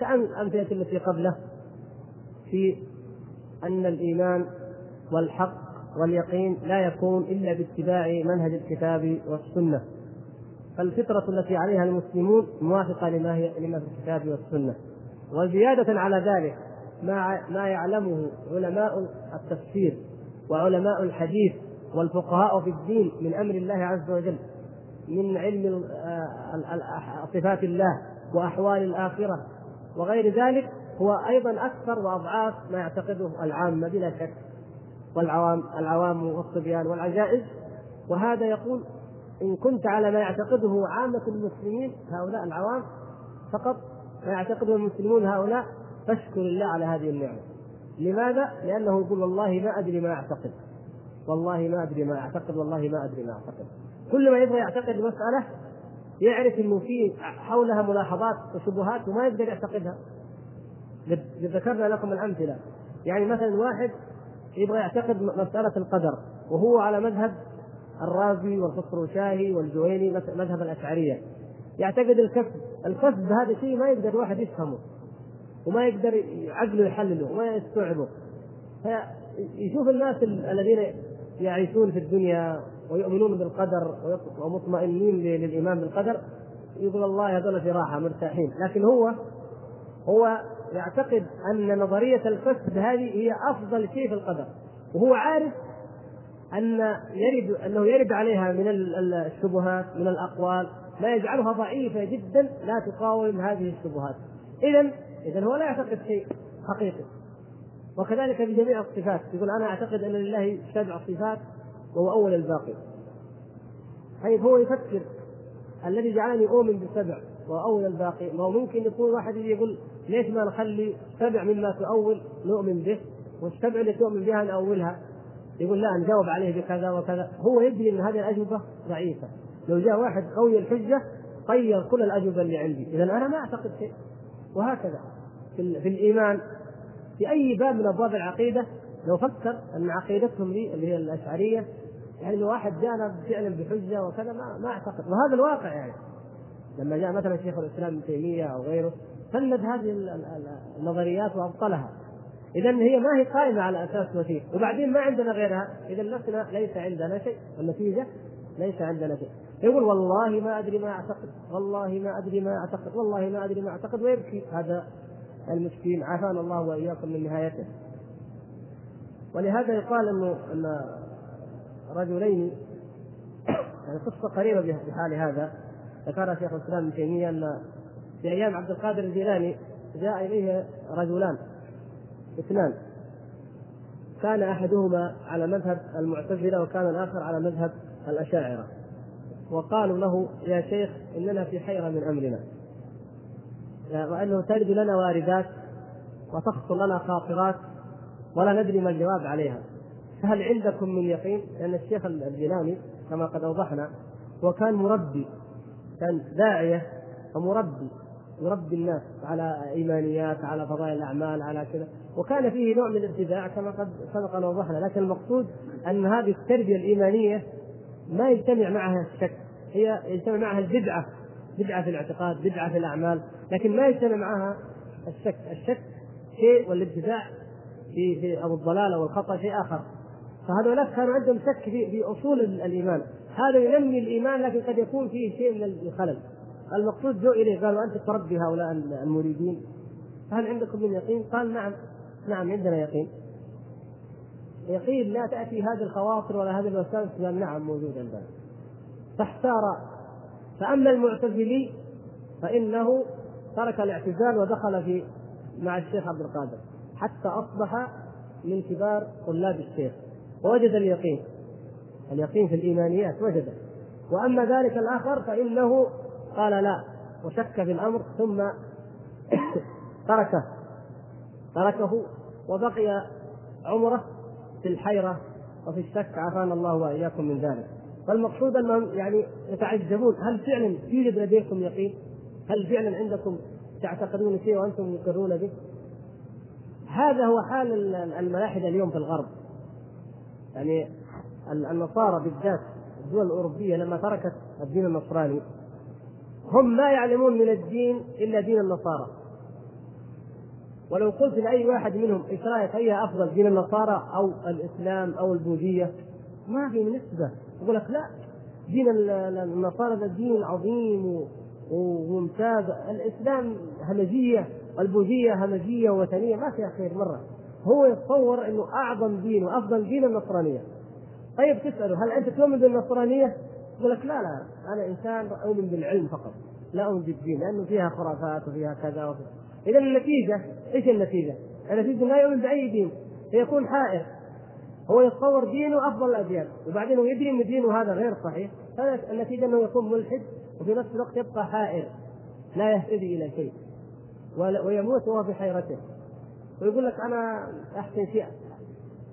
كأن الأمثلة التي قبله في أن الإيمان والحق واليقين لا يكون إلا باتباع منهج الكتاب والسنة. فالفطرة التي عليها المسلمون موافقة لما هي لما في الكتاب والسنة. وزيادة على ذلك ما ما يعلمه علماء التفسير وعلماء الحديث والفقهاء في الدين من أمر الله عز وجل من علم صفات الله وأحوال الآخرة. وغير ذلك هو أيضا أكثر وأضعاف ما يعتقده العامة بلا شك والعوام العوام والصبيان والعجائز. وهذا يقول إن كنت على ما يعتقده عامة المسلمين هؤلاء العوام فقط ما يعتقده المسلمون هؤلاء فاشكر الله على هذه النعمة. لماذا؟ لأنه يقول والله ما أدري ما أعتقد. والله ما أدري ما أعتقد والله ما أدري ما أعتقد. كل ما يبغى يعتقد مسألة يعرف إنه في حولها ملاحظات وشبهات وما يقدر يعتقدها. ذكرنا لكم الأمثلة. يعني مثلا واحد يبغى يعتقد مسألة القدر وهو على مذهب الرازي والخسروشاهي والجويني مذهب الأشعرية. يعتقد الكسب الكسب هذا شيء ما يقدر الواحد يفهمه وما يقدر عقله يحلله وما يستوعبه. فيشوف الناس الذين يعيشون في الدنيا ويؤمنون بالقدر ومطمئنين للإيمان بالقدر يقول الله هذول في راحة مرتاحين. لكن هو هو يعتقد أن نظرية الكسب هذه هي أفضل شيء في القدر وهو عارف أن يرد أنه يرد عليها من الشبهات من الأقوال ما يجعلها ضعيفة جدا لا تقاوم هذه الشبهات. اذا اذا هو لا يعتقد شيء حقيقي. وكذلك بجميع الصفات. يقول أنا أعتقد أن لله سبع صفات وهو أول الباقي. طيب هو يفكر الذي جعلني أؤمن بسبع واول الباقي. ما هو ممكن يكون واحد يجي يقول ليش ما نخلي سبع مما تؤول نؤمن به؟ والسبع اللي تؤمن بها نأولها. يقول لا نجاوب عليه بكذا وكذا. هو يدري إن هذه الأجوبة ضعيفة. لو جاء واحد قوي الحجة طير كل الأجوبة اللي عندي. اذا أنا ما أعتقد شيء. وهكذا. في, في الإيمان. في أي باب من أبواب العقيدة لو فكر أن عقيدتهم دي اللي هي الأشعرية يعني لو واحد جانا فعلا بحجة وكذا ما, ما أعتقد. وهذا الواقع يعني. لما جاء مثلا شيخ الإسلام ابن تيمية أو غيره فند هذه النظريات وأبطلها. اذا هي ما هي قائمة على أساس وثيق. وبعدين ما عندنا غيرها. اذا نفسنا ليس عندنا شيء. النتيجه ليس عندنا شيء. يقول والله ما أدري ما أعتقد. والله ما أدري ما أعتقد. والله ما أدري ما أعتقد. ويبكي. هذا المسكين. عافانا الله وإياكم من نهايته. ولهذا يقال أنه أن رجلين يعني قصة قريبة بحال هذا. ذكرها شيخ الإسلام ابن تيمية أن في أيام عبد القادر الجيلاني جاء إليه رجلان. اثنان. كان أحدهما على مذهب المعتزلة وكان الآخر على مذهب الأشاعرة. وقالوا له يا شيخ إننا في حيرة من أمرنا. وأنه ترد لنا واردات وتخطر لنا خاطرات ولا ندري ما الجواب عليها. فهل عندكم من يقين؟ لأن الشيخ الجيلاني كما قد أوضحنا وكان مربي كان داعية ومربي. يربي الناس على إيمانيات على فضائل الأعمال على كذا. وكان فيه نوع من الابتداع كما قد سبق أن وضحنا. لكن المقصود أن هذه التربية الإيمانية ما يجتمع معها الشك هي يجتمع معها البدعة بدعة في الاعتقاد بدعة في الأعمال. لكن ما يجتمع معها الشك. الشك شيء والابتداع في في أو الضلال أو الخطأ شيء آخر. فهذولاك كانوا عندهم شك في في أصول الإيمان. هذا ينمي الإيمان لكن قد يكون فيه شيء من الخلل. المقصود جو إليه قالوا أنت تربي هؤلاء المريدين. هل عندكم من يقين؟ قال نعم نعم عندنا يقين. يقين لا تأتي هذه الخواطر ولا هذه الوسائل قال نعم موجود عندنا. فاحتار. فأما المعتزلي فإنه ترك الاعتزال ودخل في مع الشيخ عبد القادر حتى أصبح من كبار طلاب الشيخ. ووجد اليقين. اليقين في الإيمانيات وجده. وأما ذلك الآخر فإنه قال لا وشك في الأمر ثم تركه تركه وبقي عمره في الحيرة وفي الشك عافانا الله وإياكم من ذلك فالمقصود أنهم يعني يتعجبون هل فعلا يوجد لديكم يقين؟ هل فعلا عندكم تعتقدون شيء وأنتم مقرون به؟ هذا هو حال الملاحدة اليوم في الغرب يعني النصارى بالذات الدول الأوروبية لما تركت الدين النصراني هم ما يعلمون من الدين إلا دين النصارى. ولو قلت لأي واحد منهم إيش رايك أي أفضل دين النصارى أو الإسلام أو البوذية؟ ما في نسبة. يقول لك لا. دين النصارى ده دين عظيم وممتاز. الإسلام همجيه والبوذيه همجيه وثنيه ما فيها خير مرة. هو يتصور إنه أعظم دين وأفضل دين النصرانية. طيب تساله هل أنت تؤمن بالنصرانية؟ يقول لك لا لا أنا إنسان أؤمن بالعلم فقط لا أؤمن بالدين لأنه فيها خرافات وفيها كذا وكذا اذا النتيجة إيش النتيجة؟ النتيجة لا يؤمن بأي دين فيكون حائر. هو يتصور دينه أفضل الأديان وبعدين هو يدري إن دينه هذا غير صحيح فالنتيجه إنه يكون ملحد وفي نفس الوقت يبقى حائر لا يهتدي إلى شيء ويموت وهو في حيرته. ويقول لك أنا أحسن شيء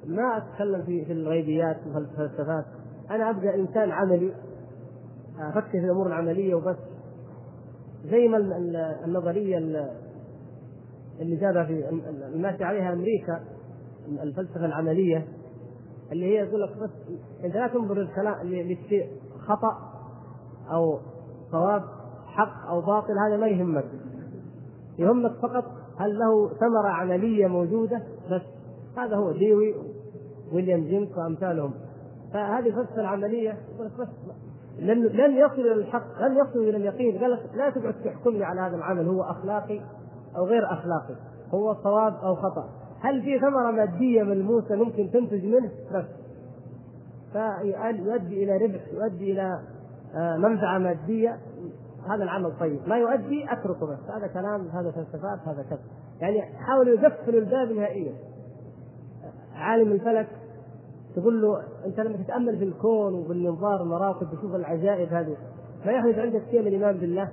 ما أتكلم في في الغيبيات والفلسفات أنا أبقى إنسان عملي أفكر في الأمور العملية وبس. زي ما النظرية اللي جابها في الماشي عليها أمريكا الفلسفة العملية اللي هي يقول لك بس أنت لا تنظر الكلام للشيء خطأ أو صواب حق أو باطل هذا ما يهمك. يهمك فقط هل له ثمرة عملية موجودة بس. هذا هو ديوي ويليام جيمس وأمثالهم. فهذه الفلسفة العملية بس لن لن يصل إلى الحق لن يصل إلى اليقين. قال لا تقعد تحكمني على هذا العمل هو أخلاقي أو غير أخلاقي هو صواب أو خطأ. هل في ثمرة مادية ملموسة ممكن تنتج منه؟ بس. فيؤدي إلى ربح يؤدي إلى آه، منفعة مادية. هذا العمل طيب. ما يؤدي أتركه بس. هذا كلام هذا فلسفات هذا كذا. يعني حاولوا يقفلوا الباب نهائيا. عالم الفلك تقول له أنت لما تتأمل في الكون وبالمنظار المراقب تشوف العجائب هذه ما يحدث عندك شيء من الإيمان بالله؟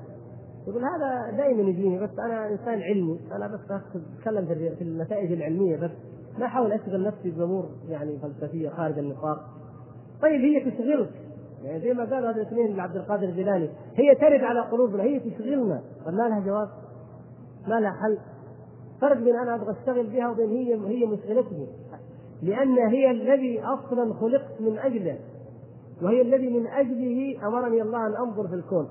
يقول هذا دائما يجيني بس أنا إنسان علمي أنا بس أتكلم في النتائج العلمية بس ما أحاول أشغل نفسي بأمور يعني فلسفية خارج النطاق. طيب هي تشغلك. يعني زي ما قال هذا الاثنين لعبد القادر الجيلاني هي ترد على قلوبنا هي تشغلنا. طيب ما لها جواب؟ ما لها حل؟ فرق بين أنا أبغى أشتغل بها وبين هي هي مشغلتني. لأن هي الذي أصلا خلقت من أجله وهي الذي من أجله أمرني الله أن أنظر في الكون.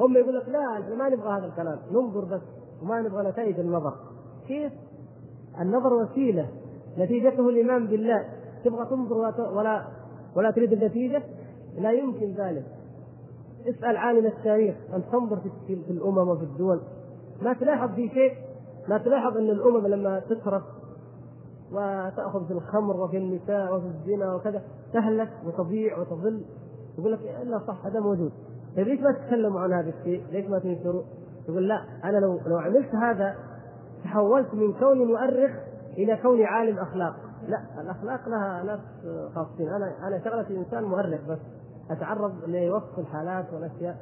هم يقول لك لا إحنا ما نبغى هذا الكلام. ننظر بس وما نبغى نتائج النظر. كيف؟ النظر وسيلة. نتيجته الإيمان بالله. تبغى تنظر ولا ولا تريد النتيجة؟ لا يمكن ذلك. اسأل عالم التاريخ أن تنظر في الأمم وفي الدول. ما تلاحظ في شيء؟ ما تلاحظ إن الأمم لما تسرف وتأخذ في الخمر وفي النساء وفي الزنا وكذا تهلك وتضيع وتضل. يقول لك إلا صح هذا موجود. طيب ليش ما تتكلموا عن هذا الشيء؟ ليش ما تنشروا؟ يقول لا أنا لو لو عملت هذا تحولت من كوني مؤرخ إلى كوني عالم أخلاق. لا الأخلاق لها ناس خاصين. أنا أنا شغلتي إنسان مؤرخ بس أتعرض لوصف الحالات والأشياء.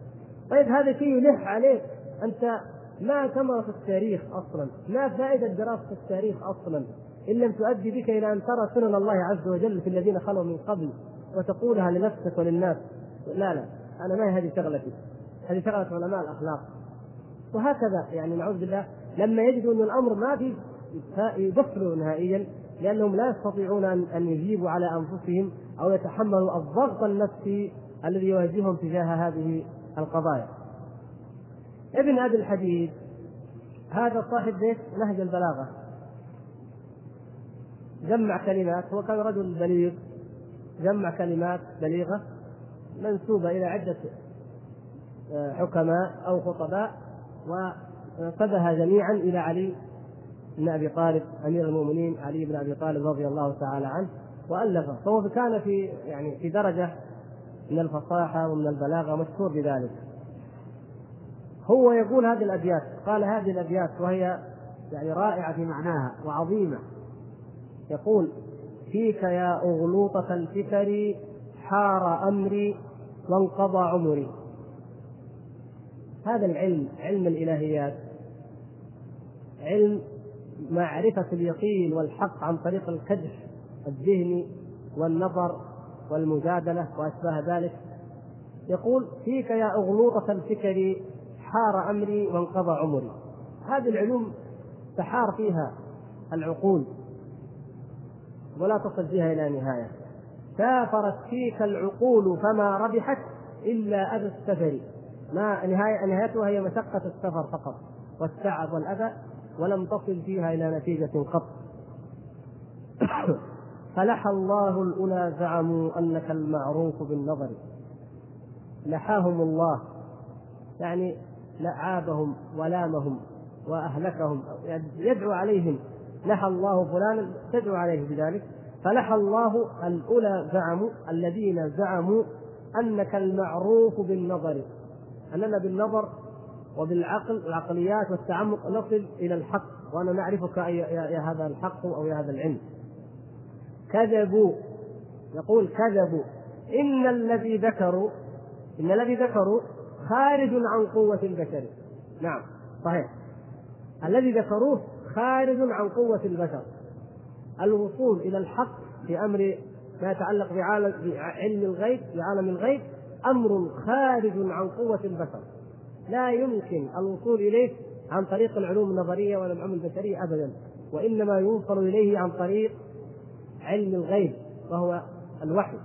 طيب هذا شيء يلح عليك. أنت ما ثمرة التاريخ أصلا ما فائدة دراسة التاريخ أصلا. إن لم تؤدي بك إلى أن ترى سنن الله عز وجل في الذين خلوا من قبل وتقولها لنفسك وللناس. لا لا أنا ما هذه شغلتي. هذه شغلة علماء الأخلاق. وهكذا يعني نعوذ بالله لما يجدوا أن الأمر ما في يقفلوا نهائيا لأنهم لا يستطيعون ان يجيبوا على أنفسهم أو يتحملوا الضغط النفسي الذي يواجههم تجاه هذه القضايا. ابن أبي الحديد هذا صاحب بيت نهج البلاغة. جمع كلمات هو كان رجل بليغ. جمع كلمات بليغة منسوبة إلى عدة آه، حكماء أو خطباء وصدها جميعا إلى علي بن أبي طالب أمير المؤمنين علي بن أبي طالب رضي الله تعالى عنه وألفه. فهو كان في يعني في درجة من الفصاحة ومن البلاغة مشهور بذلك. هو يقول هذه الأبيات قال هذه الأبيات وهي يعني رائعة في معناها وعظيمة. يقول فيك يا أغلوطة الفكر حار أمري وانقضى عمري. هذا العلم علم الإلهيات. علم معرفة اليقين والحق عن طريق الكدح الذهني والنظر والمجادلة وأشباه ذلك. يقول فيك يا أغلوطة الفكر حار أمري وانقضى عمري. هذه العلوم تحار فيها العقول. ولا تصل فيها إلى نهاية. سافرت فيك العقول فما ربحت إلا أذى السفر. ما نهاية نهايتها هي مشقة السفر فقط. والتعب والأذى ولم تصل فيها إلى نتيجة قط. فلحى الله الأولى زعموا أنك المعروف بالنظر. لحاهم الله. يعني لعابهم ولامهم وأهلكهم. يدعو عليهم. لحى الله فلانا تدعو عليه بذلك فلحى الله الأولى زعموا الذين زعموا أنك المعروف بالنظر أننا بالنظر وبالعقل العقليات والتعمق نصل إلى الحق وأنا نعرفك يا هذا الحق أو يا هذا العلم. كذبوا يقول كذبوا إن الذي ذكروا إن الذي ذكروا خارج عن قوة البشر. نعم صحيح. الذي ذكروه خارج عن قوة البشر. الوصول إلى الحق في أمر ما يتعلق بعالم بعلم الغيب بعالم الغيب أمر خارج عن قوة البشر. لا يمكن الوصول إليه عن طريق العلوم النظرية ولا العلوم البشرية أبدا وإنما يوصل إليه عن طريق علم الغيب وهو الوحي.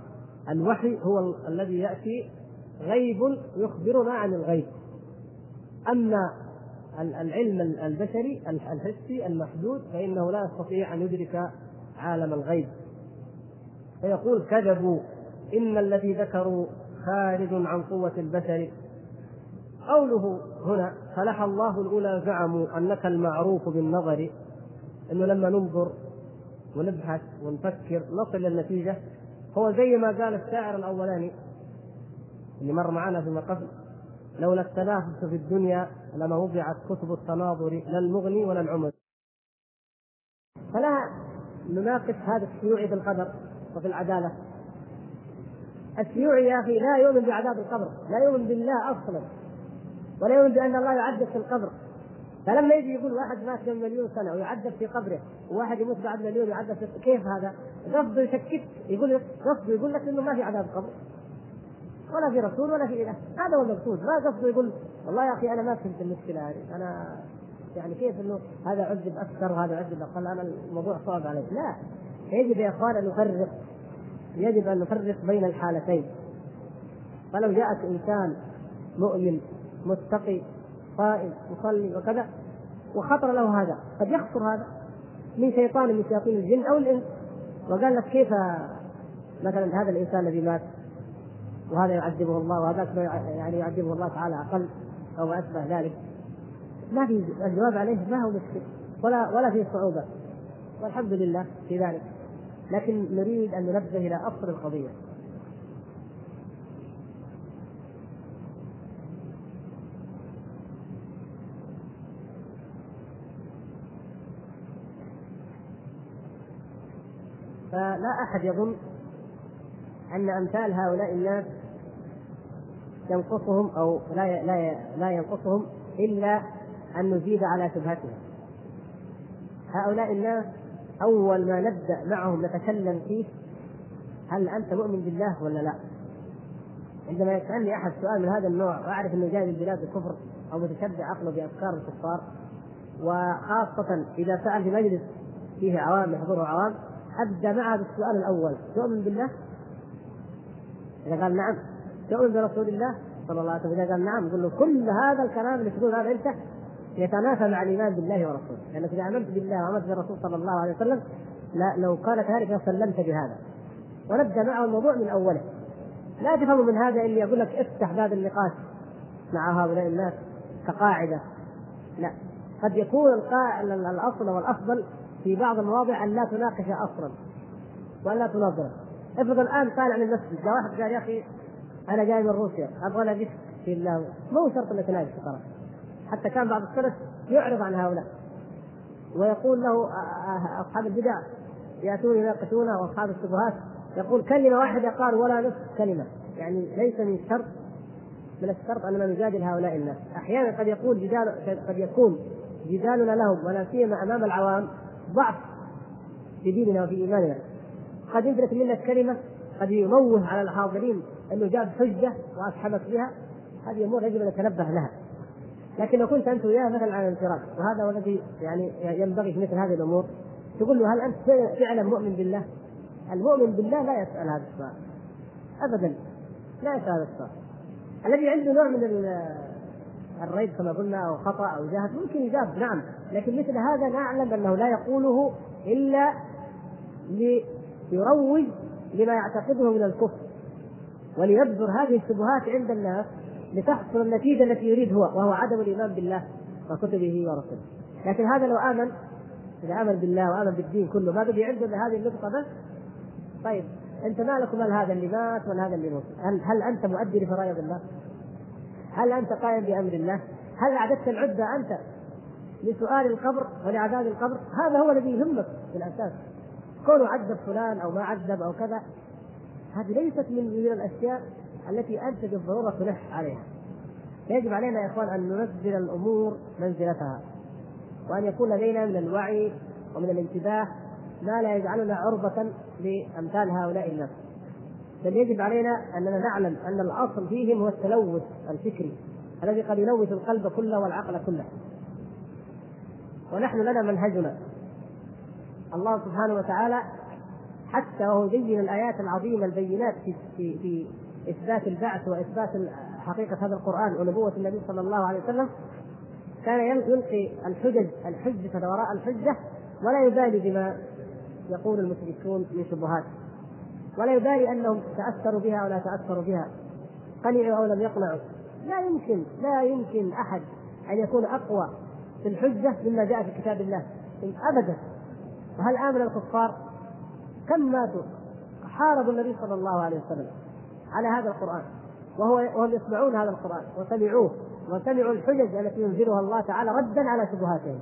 الوحي هو الذي يأتي غيب يخبرنا عن الغيب. أما العلم البشري الحسي المحدود فإنه لا يستطيع أن يدرك عالم الغيب. فيقول كذبوا إن الذي ذكروا خارج عن قوة البشر. قوله هنا فلح الله الأولى زعموا أنك المعروف بالنظر. أنه لما ننظر ونبحث ونفكر نصل إلى النتيجة هو زي ما قال الشاعر الأولاني اللي مر معنا فيما قبل. لولا التنافس في الدنيا لما وضعت كتب التناظر لا المغني ولا العمر. فلا نناقش هذا الشيوعي في القدر وفي العدالة. الشيوعي يا أخي لا يؤمن بعذاب القبر لا يؤمن بالله أصلا ولا يؤمن بأن الله يعذب في القبر. فلما يجي يقول واحد مات قبل مليون سنة ويعذب في قبره وواحد يموت بعد مليون يعذب في كيف هذا؟ قصده يشكك يقول قصده يقول لك إنه ما في عذاب قبر. ولا في رسول ولا في إله. هذا هو المقصود. ما قصده يقول والله يا أخي أنا ما فهمت المشكلة هذه. أنا يعني كيف إنه هذا عذب أكثر وهذا عذب أقل؟ أنا الموضوع صعب علي لا. يجب يا إخوان أن نفرق. يجب أن نفرق بين الحالتين. فلو جاءك إنسان مؤمن متقي صائم يصلي وكذا وخطر له هذا قد يخطر هذا من شيطان من شياطين الجن أو الإنس. وقال لك كيف مثلا هذا الإنسان الذي مات؟ وهذا يعذبه الله وهذاك يعني يعذبه الله تعالى أقل أو ما اشبه ذلك. ما في الجواب عليه ما هو مشكل ولا ولا في صعوبة. والحمد لله في ذلك. لكن نريد أن ننبه إلى أصل القضية. فلا أحد يظن أن أمثال هؤلاء الناس ينقصهم أو لا لا لا ينقصهم إلا أن نزيد على شبهتهم هؤلاء الناس أول ما نبدأ معهم نتكلم فيه هل أنت مؤمن بالله ولا لا؟ عندما يسألني أحد سؤال من هذا النوع وأعرف إنه جاي من بلاد الكفر أو متشبع عقله بأفكار الكفار وخاصة إذا سأل في مجلس فيه عوام يحضره عوام أبدأ معه بالسؤال الأول تؤمن بالله؟ إذا قال نعم تؤمن برسول الله صلى الله عليه وسلم. إذا قال نعم قل له كل هذا الكلام اللي تقول هذا أنت يتنافى مع الإيمان بالله ورسوله. لأنك إذا آمنت بالله وآمنت بالرسول صلى الله عليه وسلم لا لو قال كذلك لسلمت بهذا. ونبدا معه الموضوع من أوله. لا تفهم من هذا اللي يقول لك افتح باب النقاش مع هؤلاء الناس كقاعدة. لا. قد يكون الأصل والأفضل في بعض المواضع أن لا تناقش أصلا. وأن لا تناظره افرض الآن طالع من المسجد جاء واحد قال يا أخي أنا جاي من روسيا أبغى لك في الله. مو شرط إنك تناقش ترى حتى كان بعض السلف يعرض عن هؤلاء. ويقول له أصحاب البدع يأتون يناقشونه وأصحاب الشبهات يقول كلمة واحدة قال ولا نصف كلمة. يعني ليس من الشرط من الشرط أننا نجادل هؤلاء الناس. أحيانا قد يقول جدال قد يكون جدالنا لهم ولا سيما أمام العوام ضعف في ديننا وفي إيماننا. قد يدرك منك كلمة قد يموه على الحاضرين أنه جاب حجة وأسحبك بها. هذه أمور يجب أن نتنبه لها. لكن لو كنت أنت وياه مثلا على انفراد وهذا هو الذي يعني ينبغي في مثل هذه الأمور. تقول له هل أنت فعلا مؤمن بالله؟ المؤمن بالله لا يسأل هذا السؤال. ابدا لا يسأل هذا السؤال. الذي عنده نوع من الريب كما قلنا أو خطأ أو جهل ممكن يجاب نعم. لكن مثل هذا نعلم أنه لا يقوله إلا ليروج لما يعتقده من الكفر وليبذر هذه الشبهات عند الناس لتحصل النتيجة التي يريد هو وهو عدم الإيمان بالله وكتبه ورسله لكن هذا لو آمن إذا آمن بالله وآمن بالدين كله ما بقي عنده إلا هذه النقطة بس طيب أنت مالك مال هذا اللي مات ولا هذا اللي موت هل, هل أنت مؤدي لفرائض الله؟ هل أنت قائم بأمر الله؟ هل أعددت العدة أنت لسؤال القبر ولعذاب القبر؟ هذا هو الذي يهمك في الأساس كونه عذب فلان أو ما عذب أو كذا. هذه ليست من من الأشياء التي انت بالضروره تلح عليها. يجب علينا يا إخوان أن ننزل الأمور منزلتها وأن يكون لدينا من الوعي ومن الانتباه ما لا يجعلنا عرضة لأمثال هؤلاء الناس. بل يجب علينا أننا نعلم أن الأصل فيهم هو التلوث الفكري الذي قد يلوث القلب كله والعقل كله. ونحن لنا منهجنا. الله سبحانه وتعالى حتى وهو يبين الآيات العظيمة البينات في في في إثبات البعث وإثبات حقيقة هذا القرآن ونبوة النبي صلى الله عليه وسلم كان يلقي الحجج الحجة وراء الحجة ولا يبالي بما يقول المشركون من شبهات ولا يبالي أنهم تأثروا بها ولا تأثروا بها قنعوا أو لم يقنعوا لا يمكن لا يمكن أحد أن يكون أقوى في الحجة مما جاء في كتاب الله أبدا. وهل آمن الكفار؟ كم ماتوا؟ حاربوا النبي صلى الله عليه وسلم على هذا القرآن. وهو وهم يسمعون هذا القرآن وسمعوه وسمعوا الحجج التي ينزلها الله تعالى ردا على شبهاتهم.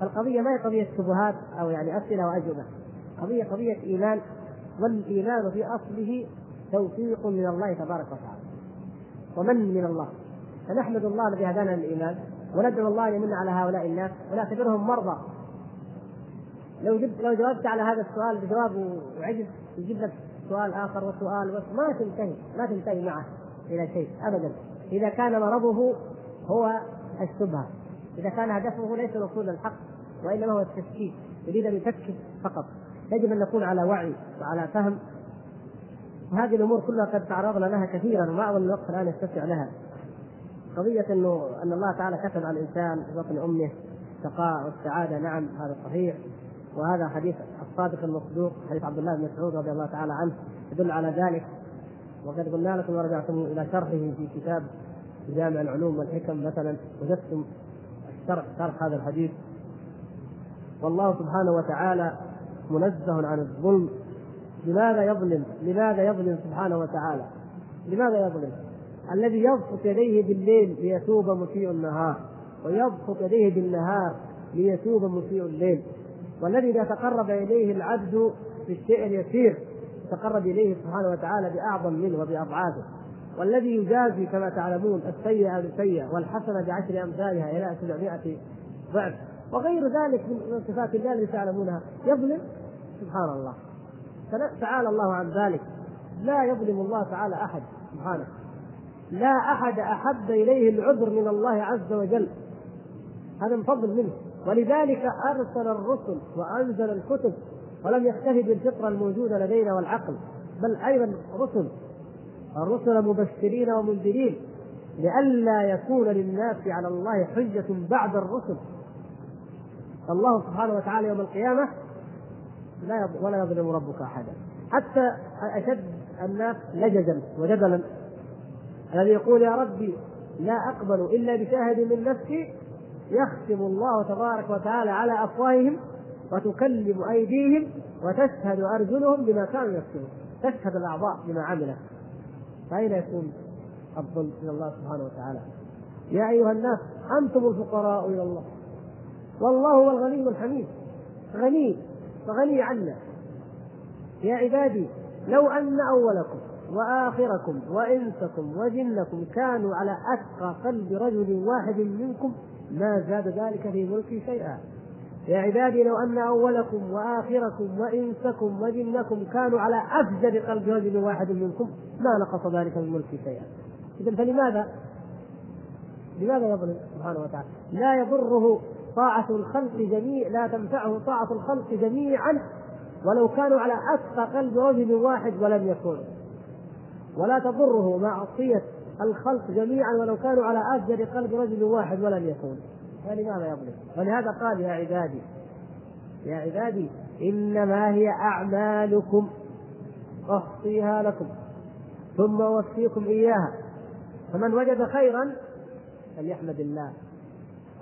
فالقضية ما هي قضية شبهات أو يعني أسئلة وأجوبة قضية قضية إيمان والإيمان في أصله توفيق من الله تبارك وتعالى. ومن من الله؟ فنحمد الله الذي هدانا للإيمان وندعو الله أن يمن على هؤلاء الناس ونعتبرهم مرضى. لو جبت لو جاوبت على هذا السؤال بجواب وعجز يجيب لك سؤال آخر وسؤال ما تنتهي ما تنتهي معه إلى شيء ابدا. إذا كان مرضه هو الشبهة. إذا كان هدفه ليس الوصول للحق وإنما هو التشكيك يريد أن يفكك فقط. يجب أن نكون على وعي وعلى فهم. وهذه الأمور كلها قد تعرضنا لها كثيرا وما اظن الوقت الان يتسع لها. قضية إنه أن الله تعالى كتب على الإنسان في بطن أمه الشقاء والسعادة نعم هذا صحيح. وهذا حديث الصادق المصدوق حديث عبد الله بن مسعود رضي الله تعالى عنه يدل على ذلك وقد قلنا لكم ورجعتم إلى شرحه في كتاب جامع العلوم والحكم مثلا وجدتم الشرح شرح هذا الحديث والله سبحانه وتعالى منزه عن الظلم لماذا يظلم؟ لماذا يظلم سبحانه وتعالى؟ لماذا يظلم؟ الذي يبسط يديه بالليل ليتوب مسيء النهار ويبسط يديه بالنهار ليتوب مسيء الليل والذي إذا تقرب إليه العبد بالشيء اليسير تقرب إليه سبحانه وتعالى بأعظم منه وبأضعافه. والذي يجازي كما تعلمون السيئة بالسيئة والحسنة بعشر أمثالها إلى 700 ضعف. وغير ذلك من صفات الله التي تعلمونها يظلم سبحان الله. تعالى الله عن ذلك. لا يظلم الله تعالى أحد سبحانه. لا أحد أحب إليه العذر من الله عز وجل. هذا من فضل منه. ولذلك أرسل الرسل وأنزل الكتب ولم يكتفي بالفطره الموجودة لدينا والعقل بل أيضا رسل الرسل مبشرين ومنذرين لئلا يكون للناس على الله حجة بعد الرسل. الله سبحانه وتعالى يوم القيامة لا ولا يظلم ربك أحدا. حتى أشد الناس لجدا وجدلا. الذي يقول يا ربي لا أقبل إلا بشاهد من نفسي يختم الله تبارك وتعالى على أفواههم وتكلم أيديهم وتشهد أرجلهم بما كانوا يكسبون تشهد الأعضاء بما عملت. فأين يكون الظلم من الله سبحانه وتعالى؟ يا أيها الناس أنتم الفقراء إلى الله. والله هو الغني الحميد. غني فغني عنا. يا عبادي لو أن أولكم وآخركم وإنسكم وجنكم كانوا على أتقى قلب رجل واحد منكم ما زاد ذلك في ملكي شيئا يا عبادي لو أن أولكم وآخركم وإنسكم وجنكم كانوا على أفجر قلب رجل واحد منكم ما نقص ذلك من ملكي شيئا إذا فلماذا؟ لماذا يظلم سبحانه وتعالى؟ لا يضره طاعة الخلق جميع لا تنفعه طاعة الخلق جميعا ولو كانوا على أتقى قلب رجل واحد ولم يكن ولا تضره معصية الخلق جميعا ولو كانوا على أفجر قلب رجل واحد ولم يكون فلماذا يظلم؟ ولهذا قال يا عبادي يا عبادي إنما هي أعمالكم أحصيها لكم ثم أوفيكم إياها. فمن وجد خيرا فليحمد الله.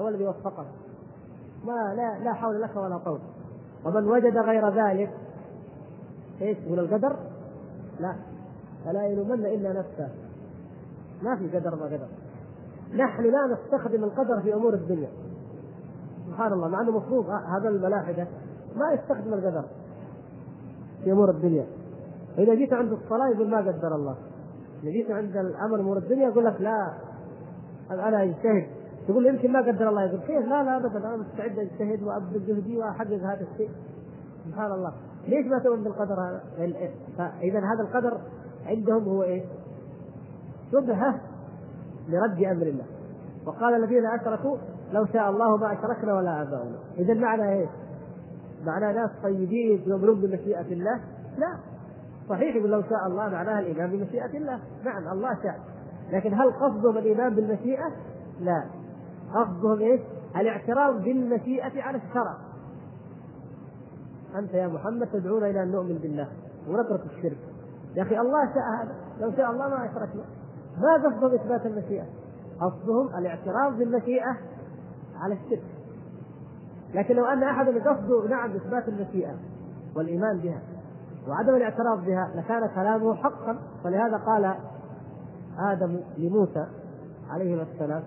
هو الذي وفقه. ما لا لا حول لك ولا قوة. ومن وجد غير ذلك إيش من القدر؟ لا. فلا يلومن إلا نفسه. ما في قدر ما قدر. نحن لا نستخدم القدر في أمور الدنيا. سبحان الله مع إنه مفروض هذا الملاحدة ما يستخدم القدر في أمور الدنيا. فاذا جيت عند الصلاة يقول ما قدر الله. إذا جيت عند الأمر أمور الدنيا يقول لك لا أنا اجتهد تقول يمكن ما قدر الله. يقول كيف لا لا ابدا. أنا مستعد أجتهد وأبذل جهدي وأحقق هذا الشيء. سبحان الله. ليش ما تؤمن بالقدر؟ هذا؟ فاذا هذا القدر عندهم هو إيه؟ شبهه لرد أمر الله. وقال الذين أشركوا لو شاء الله ما أشركنا ولا آباؤنا. اذا معنى إيه؟ معناه ناس طيبين يؤمنون بمشيئة الله؟ لا. صحيح يقول لو شاء الله معناها الإيمان بمشيئة الله. نعم الله شاء. لكن هل قصدهم الإيمان بالمشيئة؟ لا. قصدهم إيش؟ الاعتراض بالمشيئة على الشرع. أنت يا محمد تدعونا إلى أن نؤمن بالله ونترك الشرك. يا أخي الله شاء هذا. لو شاء الله ما أشركنا. ما قصدهم إثبات المشيئة. قصدهم الاعتراف بالمشيئة على الشرك. لكن لو أن احد قصده نعم إثبات المشيئة والإيمان بها وعدم الاعتراف بها لكان كلامه حقا ولهذا قال آدم لموسى عليه السلام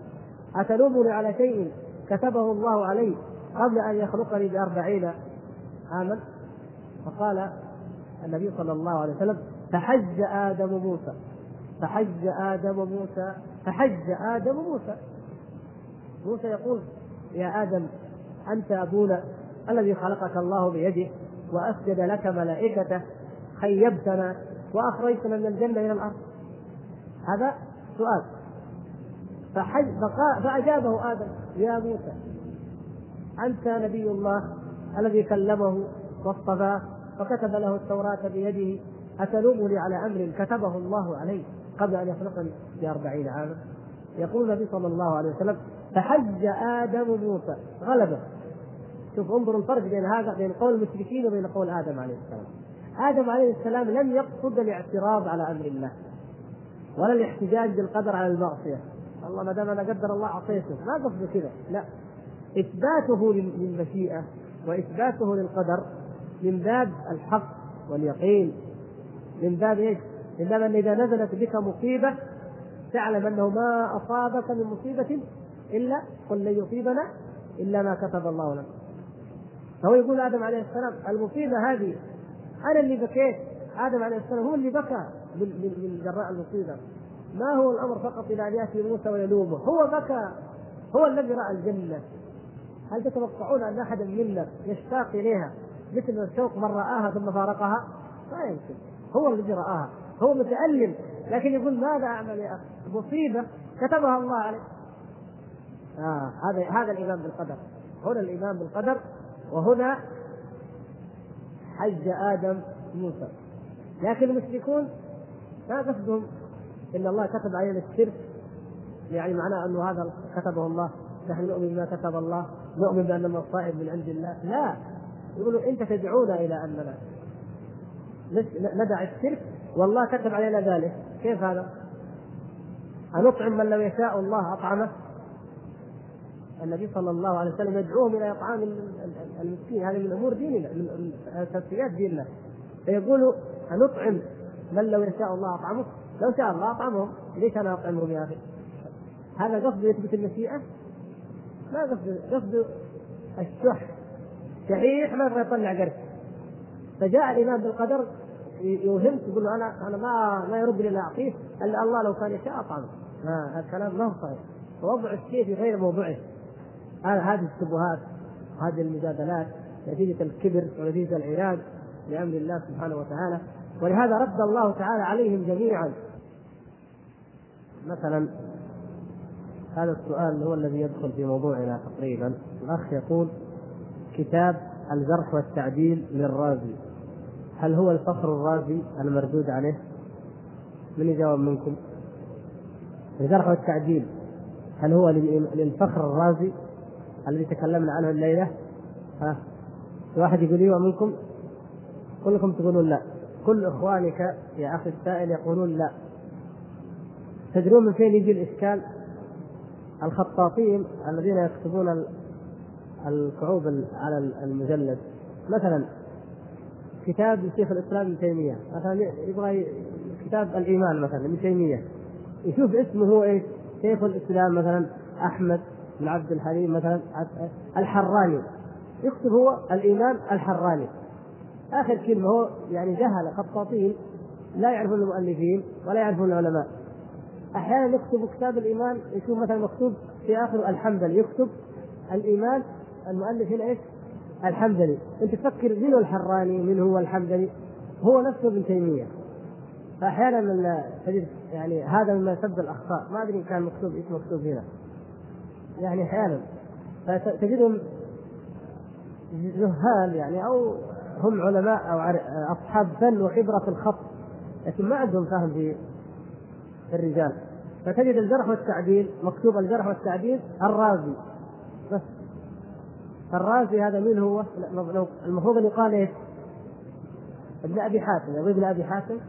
اتلومني على شيء كتبه الله علي قبل أن يخلقني بأربعين عاما؟ فقال النبي صلى الله عليه وسلم فحج آدم موسى. فحج آدم موسى فحج آدم موسى موسى يقول يا آدم أنت أبونا الذي خلقك الله بيده وأسجد لك ملائكته خيبتنا وأخرجتنا من الجنة إلى الأرض. هذا سؤال. فحج فأجابه آدم يا موسى أنت نبي الله الذي كلمه واصطفاه وكتب له التوراة بيده أتلومني على أمر كتبه الله علي قبل أن يخلقني بأربعين عاما يقول النبي صلى الله عليه وسلم فحج آدم موسى. غلبه. شوف انظروا الفرق بين هذا بين قول المشركين وبين قول آدم عليه السلام. آدم عليه السلام لم يقصد الاعتراض على أمر الله ولا الاحتجاج بالقدر على المعصية. الله ما دام أنا قدر الله عصيته ما قصده كذا لا. إثباته للمشيئة وإثباته للقدر من باب الحق واليقين من باب إيش؟ من باب ان إذا نزلت بك مصيبة تعلم أنه ما أصابك من مصيبة إلا قل لن يصيبنا إلا ما كتب الله لنا. فهو يقول آدم عليه السلام المصيبة هذه أنا اللي بكيت آدم عليه السلام هو اللي بكى من جراء المصيبة ما هو الأمر فقط إلى أن يأتي موسى ويلومه هو بكى هو الذي رأى الجنة هل تتوقعون أن احدا منا يشتاق إليها مثل الشوق من رآها ثم فارقها؟ ما يمكن هو الذي رآها هو متألم لكن يقول ماذا أعمل يا أخي؟ مصيبة كتبها الله عليه. آه هذا هذا الايمان بالقدر. هنا الايمان بالقدر وهنا حج آدم موسى. لكن المشركون ما قصدهم إن الله كتب علينا الشرك. يعني معناه أنه هذا كتبه الله. نحن نؤمن بما كتب الله. نؤمن بأن المصائب من عند الله. لا. يقولوا انت تدعونا إلى اننا ندع الشرك والله كتب علينا ذلك. كيف هذا؟ أنطعم من لو يشاء الله أطعمه؟ النبي صلى الله عليه وسلم يدعوهم إلى إطعام المسكين. هذه من أمور ديننا من أساسيات ديننا. فيقول أنطعم من لو يشاء الله أطعمه؟ لو شاء الله أطعمهم. ليش أنا أطعمهم يا أخي؟ هذا قصد يثبت المشيئة؟ ما قصد قصد الشح. شحيح ما يطلع قرش. فجاء الإمام بالقدر يوهم يقول له أنا أنا ما ما يرد لي أعطيه إلا الله لو كان يشاء اطعمه هذا الكلام ما هو صحيح. ووضع الشيء في غير موضعه. هذه الشبهات وهذه المجادلات نتيجة الكبر ونتيجة العناد لأمر الله سبحانه وتعالى. ولهذا رد الله تعالى عليهم جميعا. مثلا هذا السؤال هو الذي يدخل في موضوعنا تقريبا. الأخ يقول كتاب الجرح والتعديل للرازي. هل هو الفخر الرازي المردود عليه؟ من يجاوب منكم؟ الجرح والتعديل هل هو للفخر الرازي الذي تكلمنا عنه الليلة؟ ها؟ واحد يقول أيوه منكم؟ كلكم تقولون لا كل إخوانك يا أخي السائل يقولون لا تدرون من فين يجي الإشكال؟ الخطاطين الذين يكتبون الكعوب على المجلد مثلا كتاب لشيخ الإسلام ابن تيمية. مثلا يبغى كتاب الإيمان مثلا ابن تيمية. يشوف اسمه هو إيش؟ شيخ الإسلام مثلا أحمد بن عبد الحليم مثلا الحراني. يكتب هو الإيمان الحراني. آخر كلمة هو يعني جهل خطاطين. لا يعرفون المؤلفين ولا يعرفون العلماء. أحيانا يكتب كتاب الإيمان يشوف مثلا مكتوب في اخره الحنبلي يكتب الإيمان. المؤلف هنا إيش؟ الحنبلي انت تفكر من هو الحراني؟ من هو الحنبلي هو نفسه ابن تيمية. فأحيانا تجد يعني هذا مما يسبب الأخطاء. ما أدري كان مكتوب اسمه مكتوب هنا. يعني أحيانا. فتجدهم جهال يعني أو هم علماء أو أصحاب فن وخبرة في الخط لكن ما عندهم فهم في الرجال. فتجد الجرح والتعديل مكتوب الجرح والتعديل الرازي. بس فالرازي هذا من هو؟ المفروض أن يقال إيش؟ ابن أبي حاتم. ابو ابن أبي حاتم؟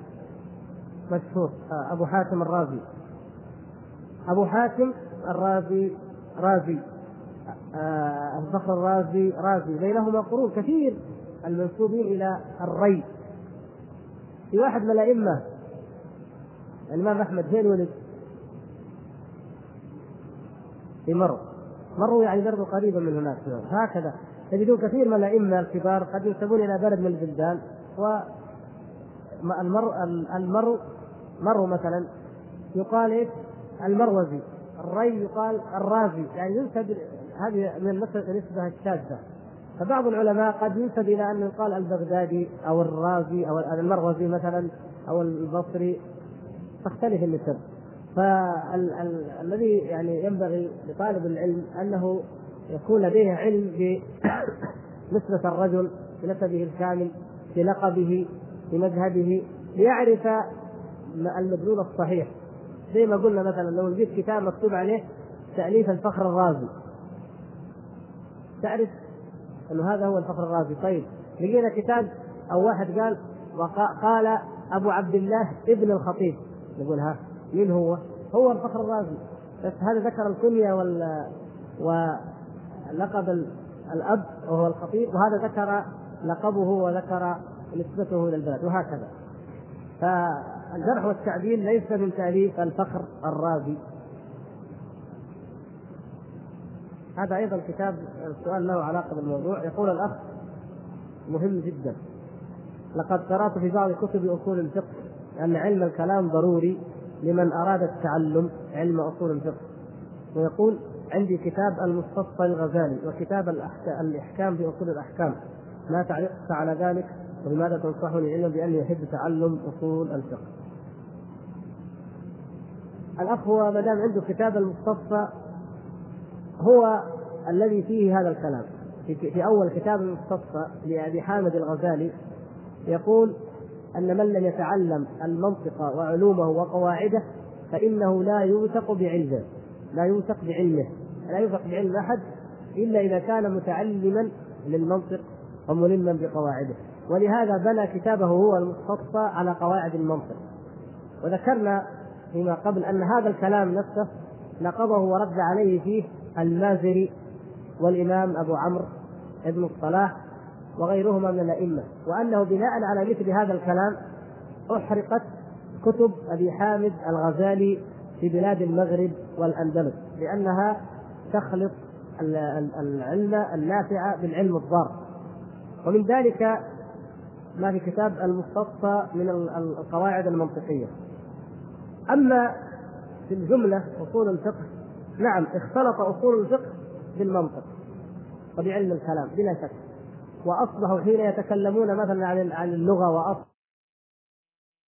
مشهور. آه، أبو حاتم الرازي. أبو حاتم الرازي رازي. آه، الفخر الرازي رازي. بينهما قرون كثير المنسوبين إلى الري. في واحد من الأئمة الإمام أحمد فين ولد؟ في مرو. مرو يعني برضه قريبا من هناك. هكذا. تجدون كثير من الأئمة الكبار قد ينسبون إلى بلد من البلدان و المرء المرء مرو مثلا يقال إيش؟ المروزي. الري يقال الرازي. يعني ينسب هذه من النسبة الشاذة. فبعض العلماء قد ينسب إلى انه يقال البغدادي أو الرازي أو المروزي مثلا أو البصري. تختلف النسب فالذي يعني ينبغي لطالب العلم أنه يكون لديه علم بنسبة الرجل بنسبه الكامل بلقبه بمذهبه ليعرف المدلول الصحيح. زي ما قلنا مثلا لو لقيت كتاب مكتوب عليه تأليف الفخر الرازي. تعرف أنه هذا هو الفخر الرازي. طيب لقينا كتاب أو واحد قال قال أبو عبد الله ابن الخطيب. نقول ها مين هو؟ هو الفخر الرازي. بس هذا ذكر الكنية وال ولقب الأب وهو الخطيب وهذا ذكر لقبه وذكر نسبته إلى البلد وهكذا. فالجرح والتعديل ليس من تاليف الفخر الرازي. هذا أيضا كتاب سؤال له علاقة بالموضوع. يقول الأخ مهم جدا. لقد قرأت في بعض كتب أصول الفقه أن علم الكلام ضروري. لمن أراد التعلم علم أصول الفقه. ويقول عندي كتاب المستصفى الغزالي وكتاب الإحكام في اصول الأحكام. ما تعليقك على ذلك؟ ولماذا تنصحني علما باني احب تعلم أصول الفقه؟ الأخ هو ما دام عنده كتاب المستصفى هو الذي فيه هذا الكلام. في أول كتاب المستصفى لأبي حامد الغزالي يقول أن من لم يتعلم المنطق وعلومه وقواعده فإنه لا يوثق بعلمه لا يوثق بعلمه لا يوثق بعلم أحد إلا إذا كان متعلما للمنطق وملما بقواعده. ولهذا بنى كتابه هو المستصفى على قواعد المنطق. وذكرنا فيما قبل أن هذا الكلام نفسه نقضه ورد عليه فيه المازري والإمام أبو عمرو ابن الصلاح وغيرهما من الأئمة وأنه بناء على مثل هذا الكلام أحرقت كتب أبي حامد الغزالي في بلاد المغرب والأندلس لأنها تخلط العلم النافع بالعلم الضار. ومن ذلك ما في كتاب المستصفى من القواعد المنطقية. أما في الجملة أصول الفقه نعم اختلط أصول الفقه بالمنطق وبعلم الكلام بلا شك. وأصبحوا حين يتكلمون مثلا عن عن اللغة واصل